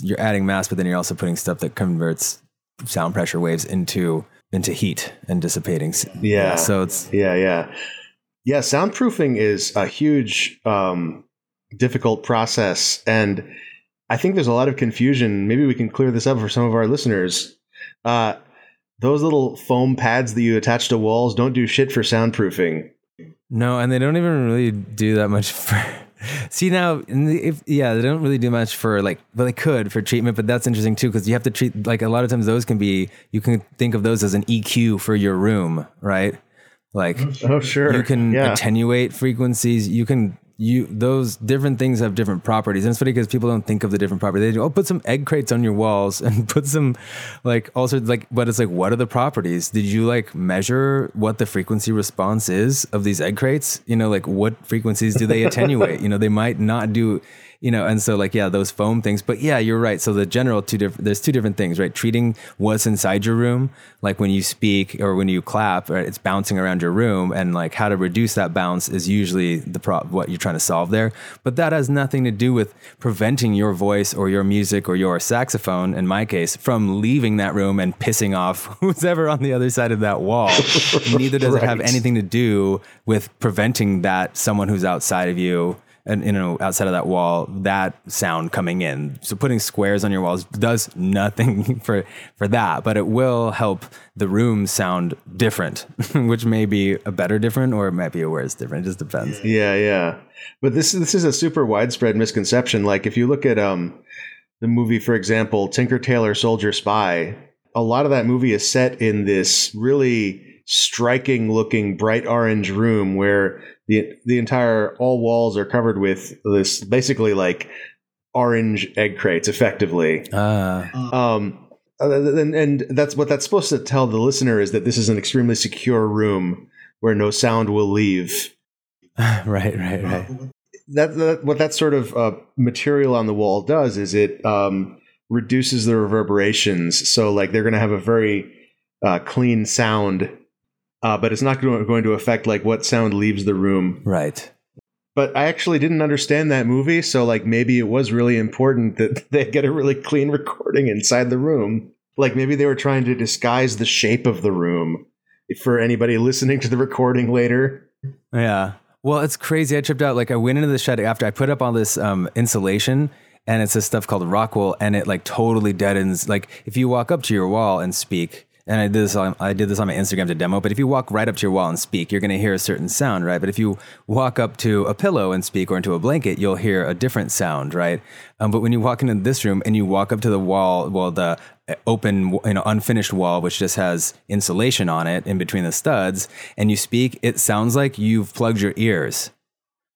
You're adding mass, but then you're also putting stuff that converts sound pressure waves into into heat and dissipating. Yeah. So it's Yeah, yeah. Yeah, soundproofing is a huge um, difficult process and I think there's a lot of confusion. Maybe we can clear this up for some of our listeners. Uh, those little foam pads that you attach to walls don't do shit for soundproofing. No, and they don't even really do that much <laughs> for. See now, if yeah, they don't really do much for like, but they could for treatment. But that's interesting too because you have to treat like a lot of times those can be. You can think of those as an EQ for your room, right? Like mm, Oh, sure. you can yeah. attenuate frequencies. You can you those different things have different properties. And it's funny because people don't think of the different properties. They do, oh, put some egg crates on your walls and <laughs> put some like all sorts like. But it's like, what are the properties? Did you like measure what the frequency response is of these egg crates? You know, like what frequencies do they <laughs> attenuate? you know, they might not do. You know, and so like yeah, those foam things. But yeah, you're right. So the general two different. There's two different things, right? Treating what's inside your room, like when you speak or when you clap, right? It's bouncing around your room, and like how to reduce that bounce is usually the pro- what you're trying to solve there. But that has nothing to do with preventing your voice or your music or your saxophone, in my case, from leaving that room and pissing off <laughs> who's ever on the other side of that wall. <laughs> Neither does it have anything to do with preventing that someone who's outside of you and you know outside of that wall that sound coming in so putting squares on your walls does nothing <laughs> for for that but it will help the room sound different <laughs> which may be a better different or it might be a worse different it just depends Yeah, yeah. But this this is a super widespread misconception. Like if you look at um the movie, for example, Tinker Tailor Soldier Spy, a lot of that movie is set in this really striking looking bright orange room where the the entire all walls are covered with this basically like orange egg crates effectively. ah Um, and, and that's what that's supposed to tell the listener is that this is an extremely secure room where no sound will leave. <laughs> right right right That, that what that sort of uh, material on the wall does is it um, reduces the reverberations. So like they're going to have a very uh, clean sound, uh, but it's not going to affect like what sound leaves the room. right But I actually didn't understand that movie, so like maybe it was really important that <laughs> they get a really clean recording inside the room. Like maybe they were trying to disguise the shape of the room for anybody listening to the recording later. Yeah. Well, it's crazy. I tripped out. Like I went into the shed after I put up all this um, insulation and it's this stuff called rock Rockwool and it like totally deadens. Like if you walk up to your wall and speak, and I did this on I did this on my Instagram to demo, but if you walk right up to your wall and speak, you're gonna hear a certain sound, right? But if you walk up to a pillow and speak or into a blanket, you'll hear a different sound, right? Um, but when you walk into this room and you walk up to the wall, well, the uh, open, you know, unfinished wall, which just has insulation on it in between the studs, and you speak, it sounds like you've plugged your ears.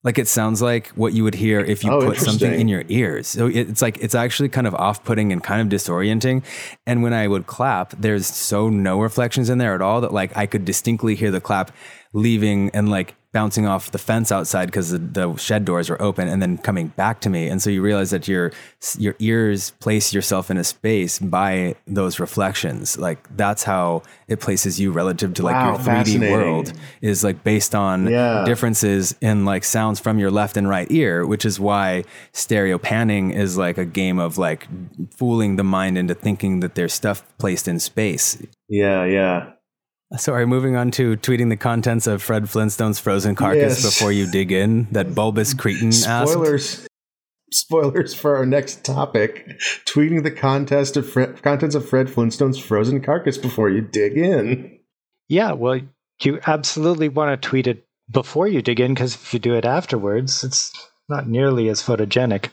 Like it sounds like what you would hear if you Oh, put something in your ears. So it's like it's actually kind of off-putting and kind of disorienting. And when I would clap, there's so no reflections in there at all that like I could distinctly hear the clap leaving and like bouncing off the fence outside because the, the shed doors were open and then coming back to me. And so you realize that your your ears place yourself in a space by those reflections. Like that's how it places you relative to like Wow, your 3D world is like based on Yeah. differences in like sounds from your left and right ear, which is why stereo panning is like a game of like fooling the mind into thinking that there's stuff placed in space. Yeah, yeah. Sorry, moving on to tweeting the contents of Fred Flintstone's frozen carcass Yes. before you dig in. That bulbous cretin asked. Spoilers. Spoilers for our next topic. Tweeting the contest of Fred, contents of Fred Flintstone's frozen carcass before you dig in. Yeah, well, you absolutely want to tweet it before you dig in because if you do it afterwards, it's not nearly as photogenic.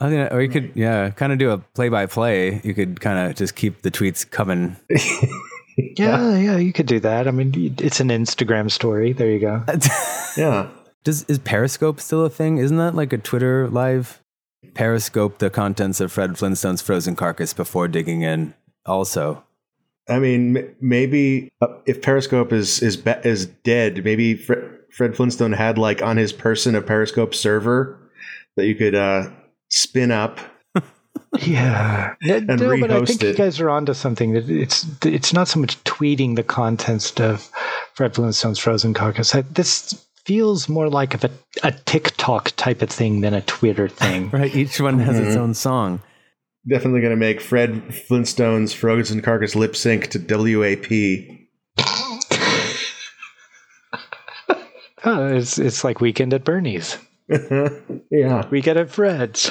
I mean, or you could, yeah, kind of do a play by play. You could kind of just keep the tweets coming. <laughs> Yeah, yeah, you could do that. I mean, it's an Instagram story. There you go. <laughs> Yeah. Does is Periscope still a thing? Isn't that like a Twitter live? Periscope the contents of Fred Flintstone's frozen carcass before digging in. Also, I mean, m- maybe uh, if Periscope is is be- is dead, maybe Fred, Fred Flintstone had like on his person a Periscope server that you could uh, spin up. Yeah, no, but I rehost think you guys are onto something. That It's it's not so much tweeting the contents of Fred Flintstone's frozen carcass. I- This feels more like of a, a TikTok type of thing than a Twitter thing. <laughs> right? Each one has its Mhm. own song. Definitely going to make Fred Flintstone's frozen carcass lip sync to WAP. <laughs> Oh, it's it's like weekend at Bernie's. <laughs> yeah. we Weekend at Fred's.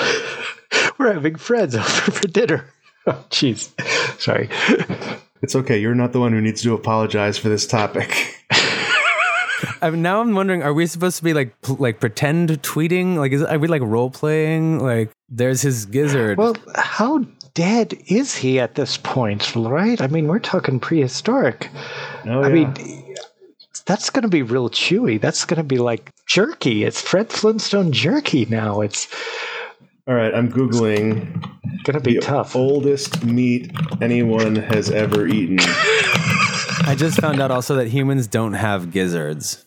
<laughs> We're having Fred's <laughs> over for dinner. <laughs> Oh, jeez. Sorry. It's okay. You're not the one who needs to apologize for this topic. I mean, now I'm wondering: Are we supposed to be like pl- like pretend tweeting? Like, is are we like role playing? Like, there's his gizzard. Well, how dead is he at this point, right? I mean, we're talking prehistoric. Oh, I yeah. mean, that's going to be real chewy. That's going to be like jerky. It's Fred Flintstone jerky now. It's All right, I'm googling It's going to be the tough. oldest meat anyone has ever eaten. I just found out also that humans don't have gizzards.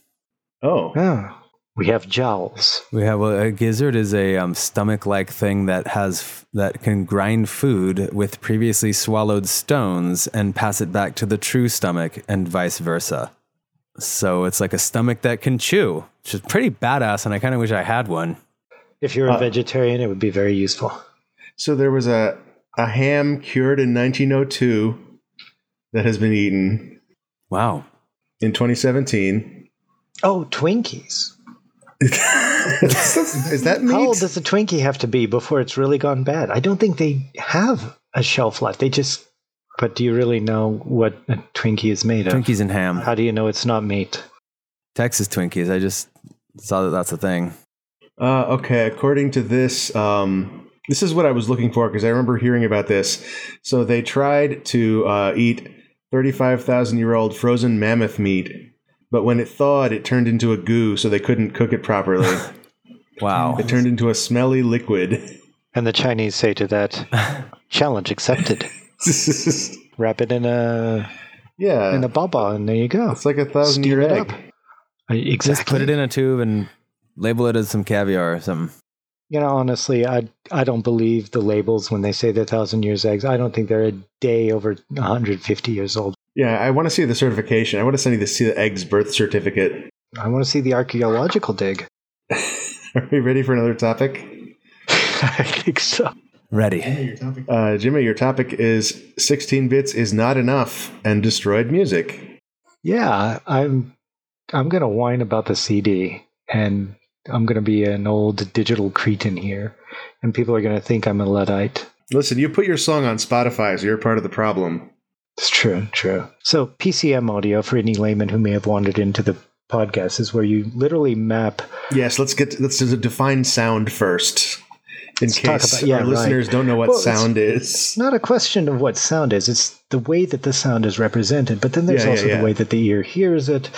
Oh, Oh, we have jowls. We have well, a gizzard is a um, stomach-like thing that has that can grind food with previously swallowed stones and pass it back to the true stomach, and vice versa. So it's like a stomach that can chew, which is pretty badass, and I kind of wish I had one. If you're a Uh, vegetarian, it would be very useful. so there was a a ham cured in 1902 that has been eaten Wow. in 2017. Oh, Twinkies. <laughs> Is that meat? How old does a Twinkie have to be before it's really gone bad? I don't think they have a shelf life. They just. But do you really know what a Twinkie is made of? Twinkies and ham. How do you know it's not meat? Texas Twinkies. I just saw that that's a thing. Uh, okay, according to this, um, this is what I was looking for because I remember hearing about this. So they tried to uh, eat 35,000 year old frozen mammoth meat, but when it thawed, it turned into a goo, so they couldn't cook it properly. <laughs> Wow. it turned into a smelly liquid. And the Chinese say to that, <laughs> challenge accepted. <laughs> Wrap it in a yeah, in a baba, and there you go. it's like a thousand year Steam it egg. up. Exactly. Just put it in a tube and label it as some caviar or something. You know, honestly, I I don't believe the labels when they say they're thousand years eggs. I don't think they're a day over 150 years old. Yeah, I want to see the certification. I want to send you to see the egg's birth certificate. I want to see the archaeological dig. <laughs> <laughs> Are we ready for another topic? I think so. Ready. Your Uh, Jimmy, your topic is 16 bits is not enough and destroyed music. Yeah, I'm I'm gonna whine about the CD, and I'm gonna be an old digital cretin here, and people are gonna think I'm a luddite. Listen, you put your song on Spotify, so you're part of the problem. It's true, true. So PCM audio for any layman who may have wandered into the podcast is where you literally map. Yes, let's get let's define sound first, in Let's case about- yeah, our right. listeners don't know what Well, it's- sound is. It's not a question of what sound is; it's the way that the sound is represented. But then there's yeah, also yeah. the way that the ear hears it.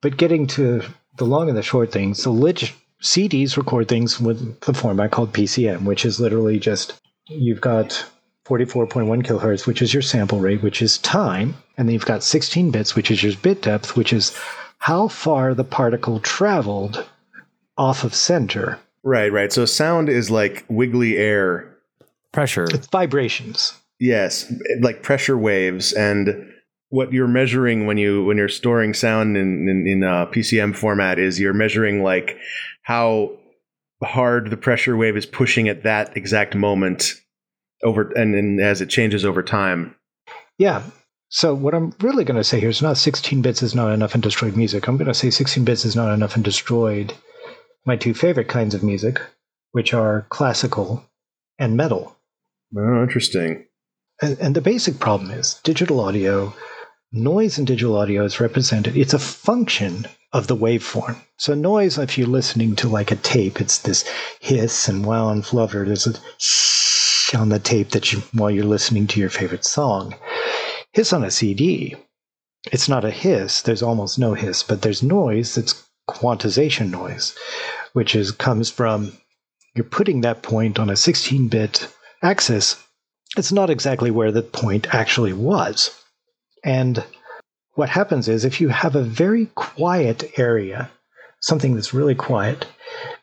But getting to the long and the short things, so lit- CDs record things with the format called PCM, which is literally just you've got 44.1 kilohertz, which is your sample rate, which is time, and then you've got 16 bits, which is your bit depth, which is how far the particle traveled off of center. Right, right. So sound is like wiggly air. Pressure. It's vibrations. Yes, like pressure waves and what you're measuring when you when you're storing sound in in, in uh, PCM format is you're measuring like how hard the pressure wave is pushing at that exact moment over and, and as it changes over time. Yeah. So what I'm really going to say here is not 16 bits is not enough in destroyed music. I'm going to say 16 bits is not enough in destroyed my two favorite kinds of music, which are classical and metal. Oh, interesting. And, and the basic problem is digital audio, noise in digital audio is represented, it's a function of the waveform. So noise, if you're listening to like a tape, it's this hiss and wow and flutter. There's a shh on the tape that you while you're listening to your favorite song. Hiss on a CD, it's not a hiss. There's almost no hiss, but there's noise that's quantization noise, which is comes from you're putting that point on a 16-bit axis. It's not exactly where the point actually was. And what happens is if you have a very quiet area, something that's really quiet,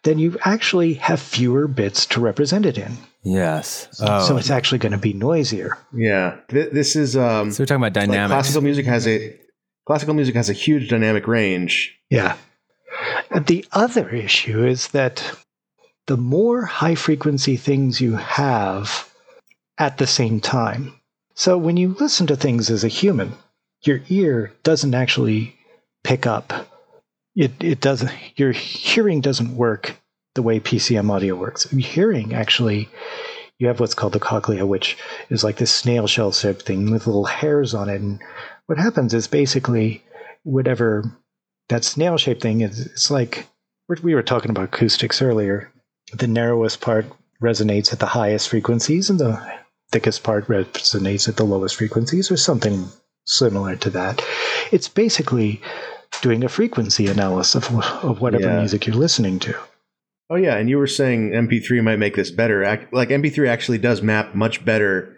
then you actually have fewer bits to represent it in. Yes. Oh. So it's actually going to be noisier. Yeah, Th- this is um, So we're talking about like classical music has a classical music has a huge dynamic range. Yeah. And the other issue is that the more high frequency things you have at the same time. So when you listen to things as a human, your ear doesn't actually pick up. It, it doesn't, your hearing doesn't work the way PCM audio works. Hearing actually, you have what's called the cochlea, which is like this snail shell shaped thing with little hairs on it. And what happens is basically whatever that snail shaped thing is, it's like we were talking about acoustics earlier. The narrowest part resonates at the highest frequencies, and the thickest part resonates at the lowest frequencies, or something similar to that. It's basically doing a frequency analysis of, of whatever Yeah. music you're listening to. Oh yeah, and you were saying MP3 might make this better. Like MP3 actually does map much better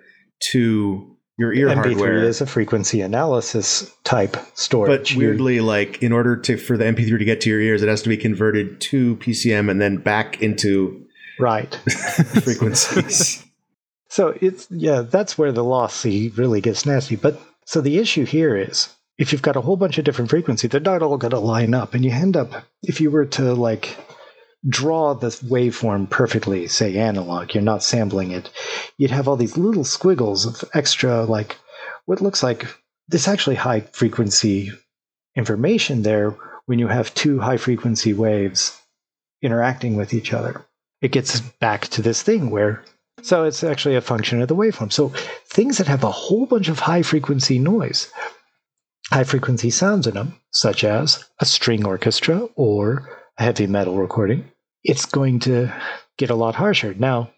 to your ear MP3 hardware. is a frequency analysis type storage. but weirdly, like in order to for the MP3 to get to your ears, it has to be converted to PCM and then back into right. <laughs> frequencies. <laughs> So it's yeah, that's where the lossy really gets nasty. But so the issue here is if you've got a whole bunch of different frequencies, they're not all going to line up, and you end up if you were to like draw this waveform perfectly, say analog, you're not sampling it, you'd have all these little squiggles of extra like what looks like this actually high frequency information there when you have two high frequency waves interacting with each other. It gets back to this thing where so it's actually a function of the waveform. So things that have a whole bunch of high frequency noise, high frequency sounds in them, such as a string orchestra or a heavy metal recording, it's going to get a lot harsher. Now,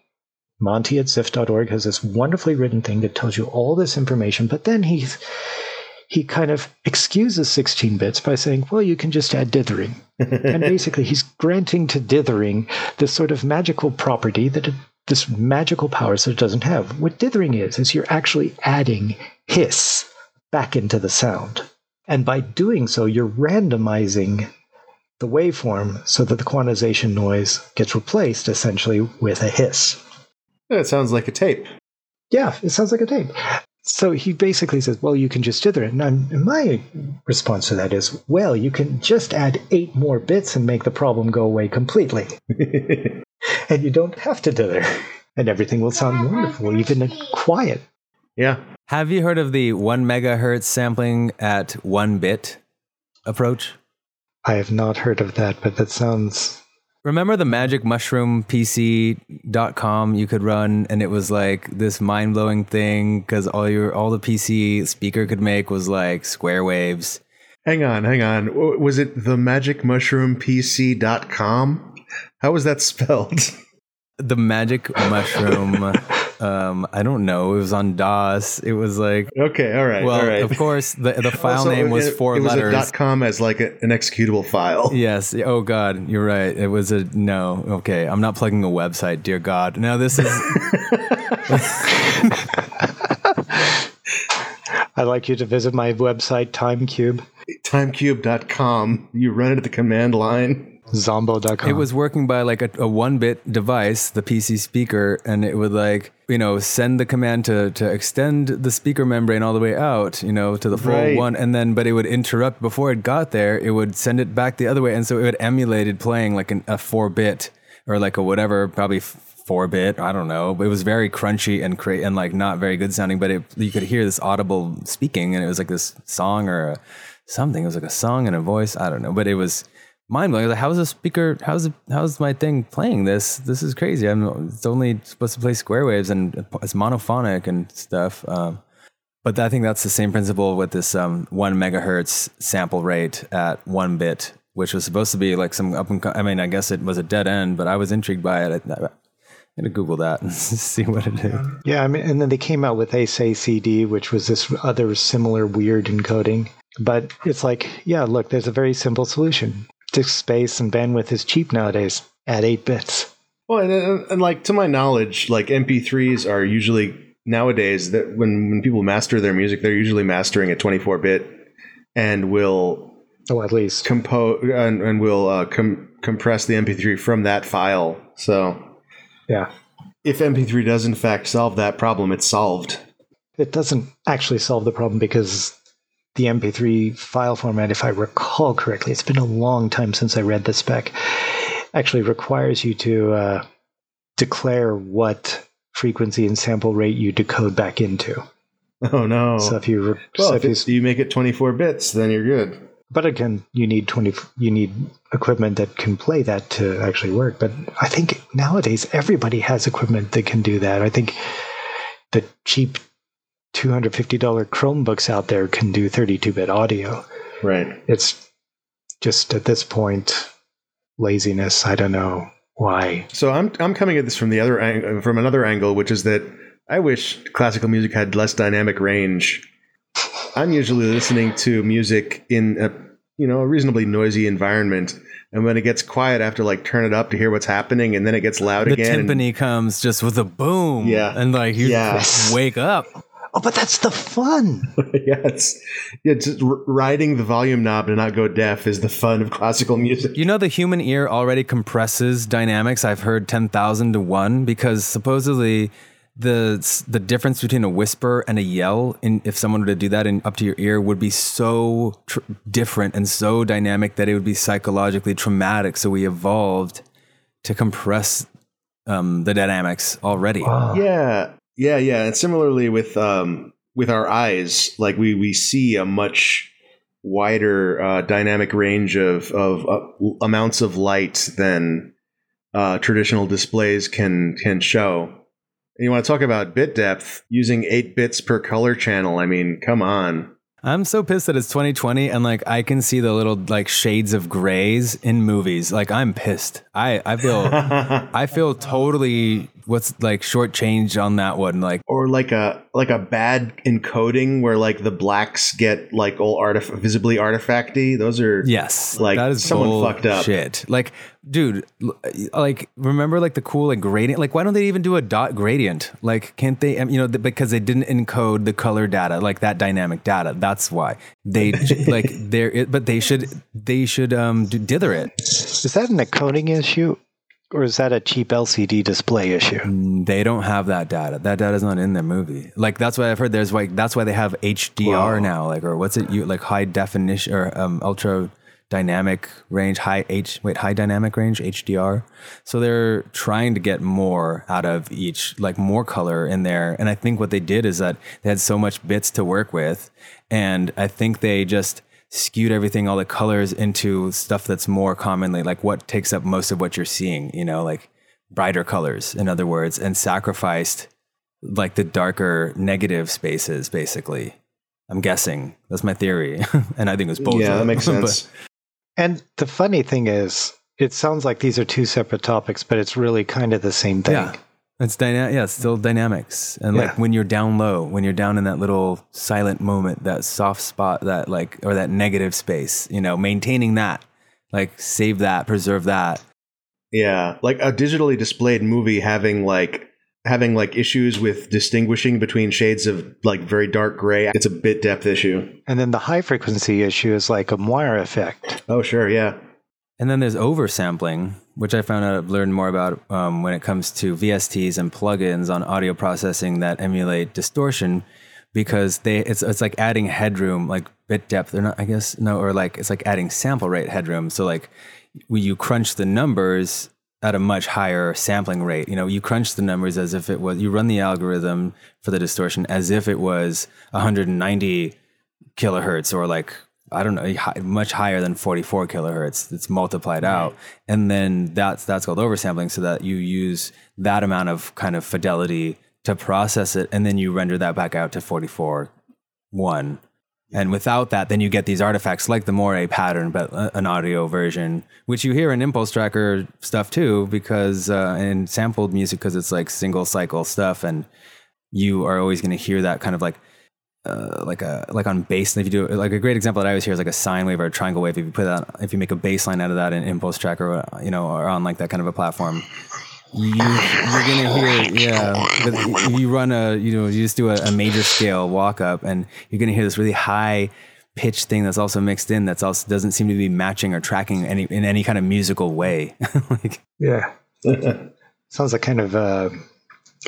Monty at xiph.org has this wonderfully written thing that tells you all this information, but then he's he kind of excuses 16 bits by saying, well, you can just add dithering. <laughs> and basically, he's granting to dithering this sort of magical property that it, this magical powers that it doesn't have. What dithering is, is you're actually adding hiss back into the sound. And by doing so, you're randomizing the waveform so that the quantization noise gets replaced essentially with a hiss. That sounds like a tape. Yeah, it sounds like a tape. So he basically says, well, you can just dither it. And, I'm, and my response to that is, well, you can just add eight more bits and make the problem go away completely. <laughs> and you don't have to dither. And everything will sound wonderful, even quiet. yeah. Have you heard of the one megahertz sampling at one bit approach? I have not heard of that, but that sounds. Remember the magic mushroom PC.com you could run and it was like this mind-blowing thing because all your all the PC speaker could make was like square waves. Hang on, hang on. Was it the magicmushroompc.com? How was that spelled? The magic mushroom <laughs> um I don't know, it was on DOS. It was like Okay, all right, well, all right. of course the the file <laughs> Also, name was it- four it was letters. A dot .com as like a, an executable file. <laughs> Yes. Oh God, you're right. It was a no. Okay, I'm not plugging a website. Dear God. Now this is <laughs> I'd like you to visit my website, TimeCube. timecube.com. You run it at the command line. Zombo.com. It was working by like a, a one bit device, the PC speaker, and it would like, you know, send the command to, to extend the speaker membrane all the way out, you know, to the full Right. one. And then, but it would interrupt before it got there, it would send it back the other way. And so it would emulated playing like an, a four bit or like a whatever, probably four bit. I don't know. It was very crunchy and cra- and like not very good sounding, but it, you could hear this audible speaking and it was like this song or a, something. It was like a song and a voice. I don't know, but it was mind blowing. Like, how's the speaker? How's it, how's my thing playing this? This is crazy. I'm it's only supposed to play square waves and it's monophonic and stuff. Um, but I think that's the same principle with this um, one megahertz sample rate at one bit, which was supposed to be like some up and. I mean, I guess it was a dead end, but I was intrigued by it. I, I'm gonna Google that and <laughs> see what it is. Yeah, I mean, and then they came out with ASACD, which was this other similar weird encoding. But it's like, yeah, look, there's a very simple solution. Disk space and bandwidth is cheap nowadays. at eight bits. Well, and, and, and like to my knowledge, like MP3s are usually nowadays that when when people master their music, they're usually mastering at 24 bit and will Oh, at least. compose and, and will uh, com- compress the MP3 from that file. So Yeah. if MP3 does in fact solve that problem, it's solved. It doesn't actually solve the problem because the MP3 file format, if I recall correctly, it's been a long time since I read the spec, actually requires you to uh, declare what frequency and sample rate you decode back into. Oh no! So if you, re- well, so if you you make it 24 bits, then you're good. But again, you need twenty. You need equipment that can play that to actually work. But I think nowadays everybody has equipment that can do that. I think the cheap two hundred fifty dollar Chromebooks out there can do thirty two bit audio. Right. It's just at this point laziness. I don't know why. So I'm I'm coming at this from the other ang- from another angle, which is that I wish classical music had less dynamic range. I'm usually listening to music in a you know a reasonably noisy environment, and when it gets quiet, I have to like turn it up to hear what's happening, and then it gets loud The again. and- timpani comes just with a boom, Yeah. and like you Yeah. wake up. Oh, but that's the fun. <laughs> yeah, it's yeah, just r- riding the volume knob to not go deaf is the fun of classical music. You know, the human ear already compresses dynamics. I've heard 10,000 to 1 because supposedly the the difference between a whisper and a yell, in, if someone were to do that in, up to your ear, would be so tr- different and so dynamic that it would be psychologically traumatic. So we evolved to compress um, the dynamics already. Yeah, yeah, yeah. And similarly with um with our eyes, like we we see a much wider uh, dynamic range of of uh, amounts of light than uh, traditional displays can can show. And you want to talk about bit depth using eight bits per color channel? I mean, come on. I'm so pissed that it's 2020 and like I can see the little like shades of grays in movies. Like I'm pissed. I I feel <laughs> I feel totally what's like short change on that one. Like or like a like a bad encoding where like the blacks get like all artif- visibly artifacty. Those are yes, Like, that is someone fucked up. Shit. Like, dude, like remember like the cool like gradient. Like, why don't they even do a dot gradient? Like, can't they? um, You know, because they didn't encode the color data, like that dynamic data. That's why they <laughs> like they're. But they should they should um dither it. Is that an encoding issue, or is that a cheap LCD display issue? Mm, They don't have that data. That data is not in their movie. Like that's why I've heard. There's like that's why they have HDR Whoa. now. Like or what's it? You like high definition or um, ultra dynamic range, high H wait high dynamic range HDR. So they're trying to get more out of each, like more color in there. And I think what they did is that they had so much bits to work with, and I think they just skewed everything, all the colors into stuff that's more commonly like what takes up most of what you're seeing. You know, like brighter colors, in other words, and sacrificed like the darker negative spaces, basically. I'm guessing. That's my theory. <laughs> and I think it's both. yeah, that makes <laughs> But- sense. And the funny thing is, it sounds like these are two separate topics, but it's really kind of the same thing. Yeah. It's dynamic. Yeah, it's still dynamics. And Yeah. like when you're down low, when you're down in that little silent moment, that soft spot, that like, or that negative space, you know, maintaining that, like save that, preserve that. Yeah, like a digitally displayed movie having like having like issues with distinguishing between shades of like very dark gray. It's a bit depth issue. And then the high frequency issue is like a Moire effect. Oh, sure, yeah. And then there's oversampling, which I found out I've learned more about um, when it comes to VSTs and plugins on audio processing that emulate distortion, because they it's it's like adding headroom, like bit depth. They're not, I guess, no, or like it's like adding sample rate headroom. So like when you crunch the numbers at a much higher sampling rate, you know, you crunch the numbers as if it was you run the algorithm for the distortion as if it was 190 kilohertz or like I don't know, much higher than 44 kilohertz. It's multiplied out, and then that's that's called oversampling, so that you use that amount of kind of fidelity to process it, and then you render that back out to 44 one. And without that, then you get these artifacts like the Moire pattern, but an audio version, which you hear in Impulse Tracker stuff too, because uh, in sampled music, because it's like single cycle stuff, and you are always going to hear that kind of like uh, like a like on bass. And if you do like a great example that I always hear is like a sine wave or a triangle wave. If you put that, if you make a bass line out of that in Impulse Tracker, or you know, or on like that kind of a platform, you you're gonna hear yeah. You run a you know you just do a, a major scale walk up, and you're gonna hear this really high pitch thing that's also mixed in that's also doesn't seem to be matching or tracking any in any kind of musical way. <laughs> like Yeah. <laughs> Sounds like kind of uh,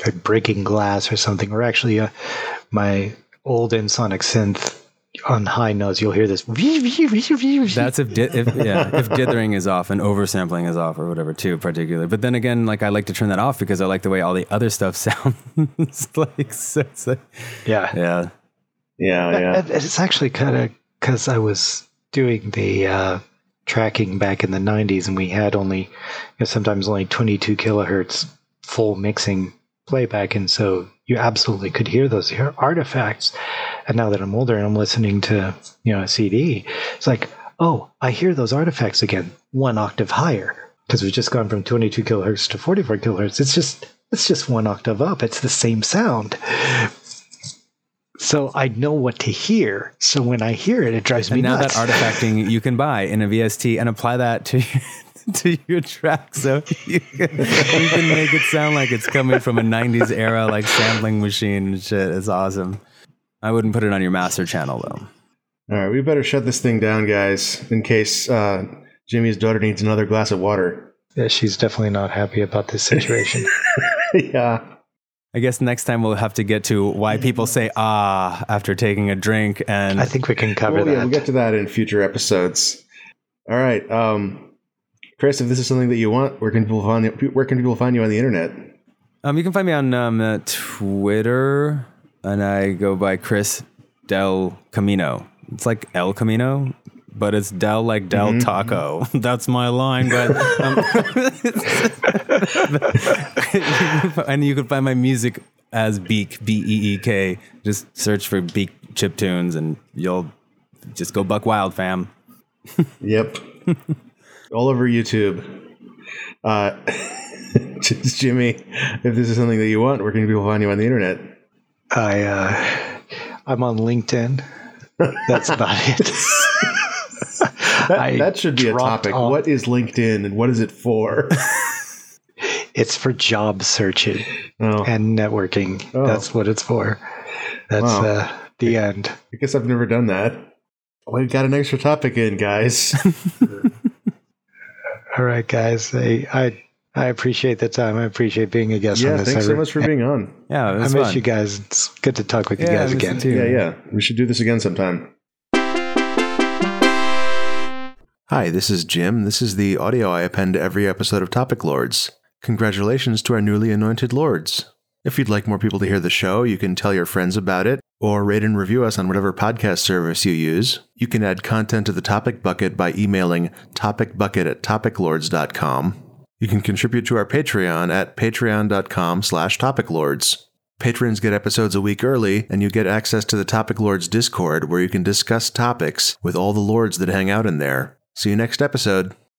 like breaking glass or something. Or actually, uh, my old Ensoniq synth on high notes, you'll hear this. That's if, di- if yeah if dithering is off and oversampling is off or whatever too particularly. But then again, like I like to turn that off because I like the way all the other stuff <laughs> sounds. like so it's like yeah. yeah Yeah, yeah. It's actually kind of because I was doing the uh, tracking back in the 90s and we had only, you know, sometimes only 22 kilohertz full mixing playback. And so you absolutely could hear those artifacts. And now that I'm older and I'm listening to, you know, a CD, it's like, oh, I hear those artifacts again, one octave higher. Because we've just gone from 22 kilohertz to 44 kilohertz. It's just, it's just one octave up. It's the same sound. So I know what to hear. So when I hear it, it drives me and now nuts. that artifacting you can buy in a VST and apply that to <laughs> to your track, so you can, <laughs> you can make it sound like it's coming from a '90s era like sampling machine and shit. It's awesome. I wouldn't put it on your master channel though. All right, we better shut this thing down, guys, in case uh, Jimmy's daughter needs another glass of water. yeah, she's definitely not happy about this situation. <laughs> yeah. I guess next time we'll have to get to why people say ah after taking a drink and I think we can cover Well, that. yeah, we'll get to that in future episodes. All right, um, Chris, if this is something that you want, where can people find you, where can people find you on the internet? Um, you can find me on um, uh, Twitter, and I go by Chris Del Camino. It's like El Camino, but it's Del like Del Taco. <laughs> That's my line. But um, <laughs> and you can find my music as Beak B E E K. Just search for Beak chip tunes, and you'll just go buck wild, fam. Yep, <laughs> all over YouTube. Uh, <laughs> Jimmy, if this is something that you want, where can people find you on the internet? I uh, I'm on LinkedIn. That's about it. <laughs> <laughs> That, that should be a topic. off. What is LinkedIn and what is it for? It's for job searching oh, and networking. Oh. That's what it's for. That's Wow. uh, the end. I guess I've never done that. We've got an extra topic in, guys. All right, guys. I I, I appreciate the time. I appreciate being a guest on yeah, this. thanks I, so much for being on. Yeah, it I miss fun. you guys. It's good to talk with you Yeah, I guys again. too. Yeah, yeah. We should do this again sometime. Hi, this is Jim. This is the audio I append to every episode of Topic Lords. Congratulations to our newly anointed lords. If you'd like more people to hear the show, you can tell your friends about it or rate and review us on whatever podcast service you use. You can add content to the topic bucket by emailing topicbucket at topiclords.com. You can contribute to our Patreon at patreon.com slash topiclords. Patrons get episodes a week early, and you get access to the Topic Lords Discord where you can discuss topics with all the lords that hang out in there. See you next episode.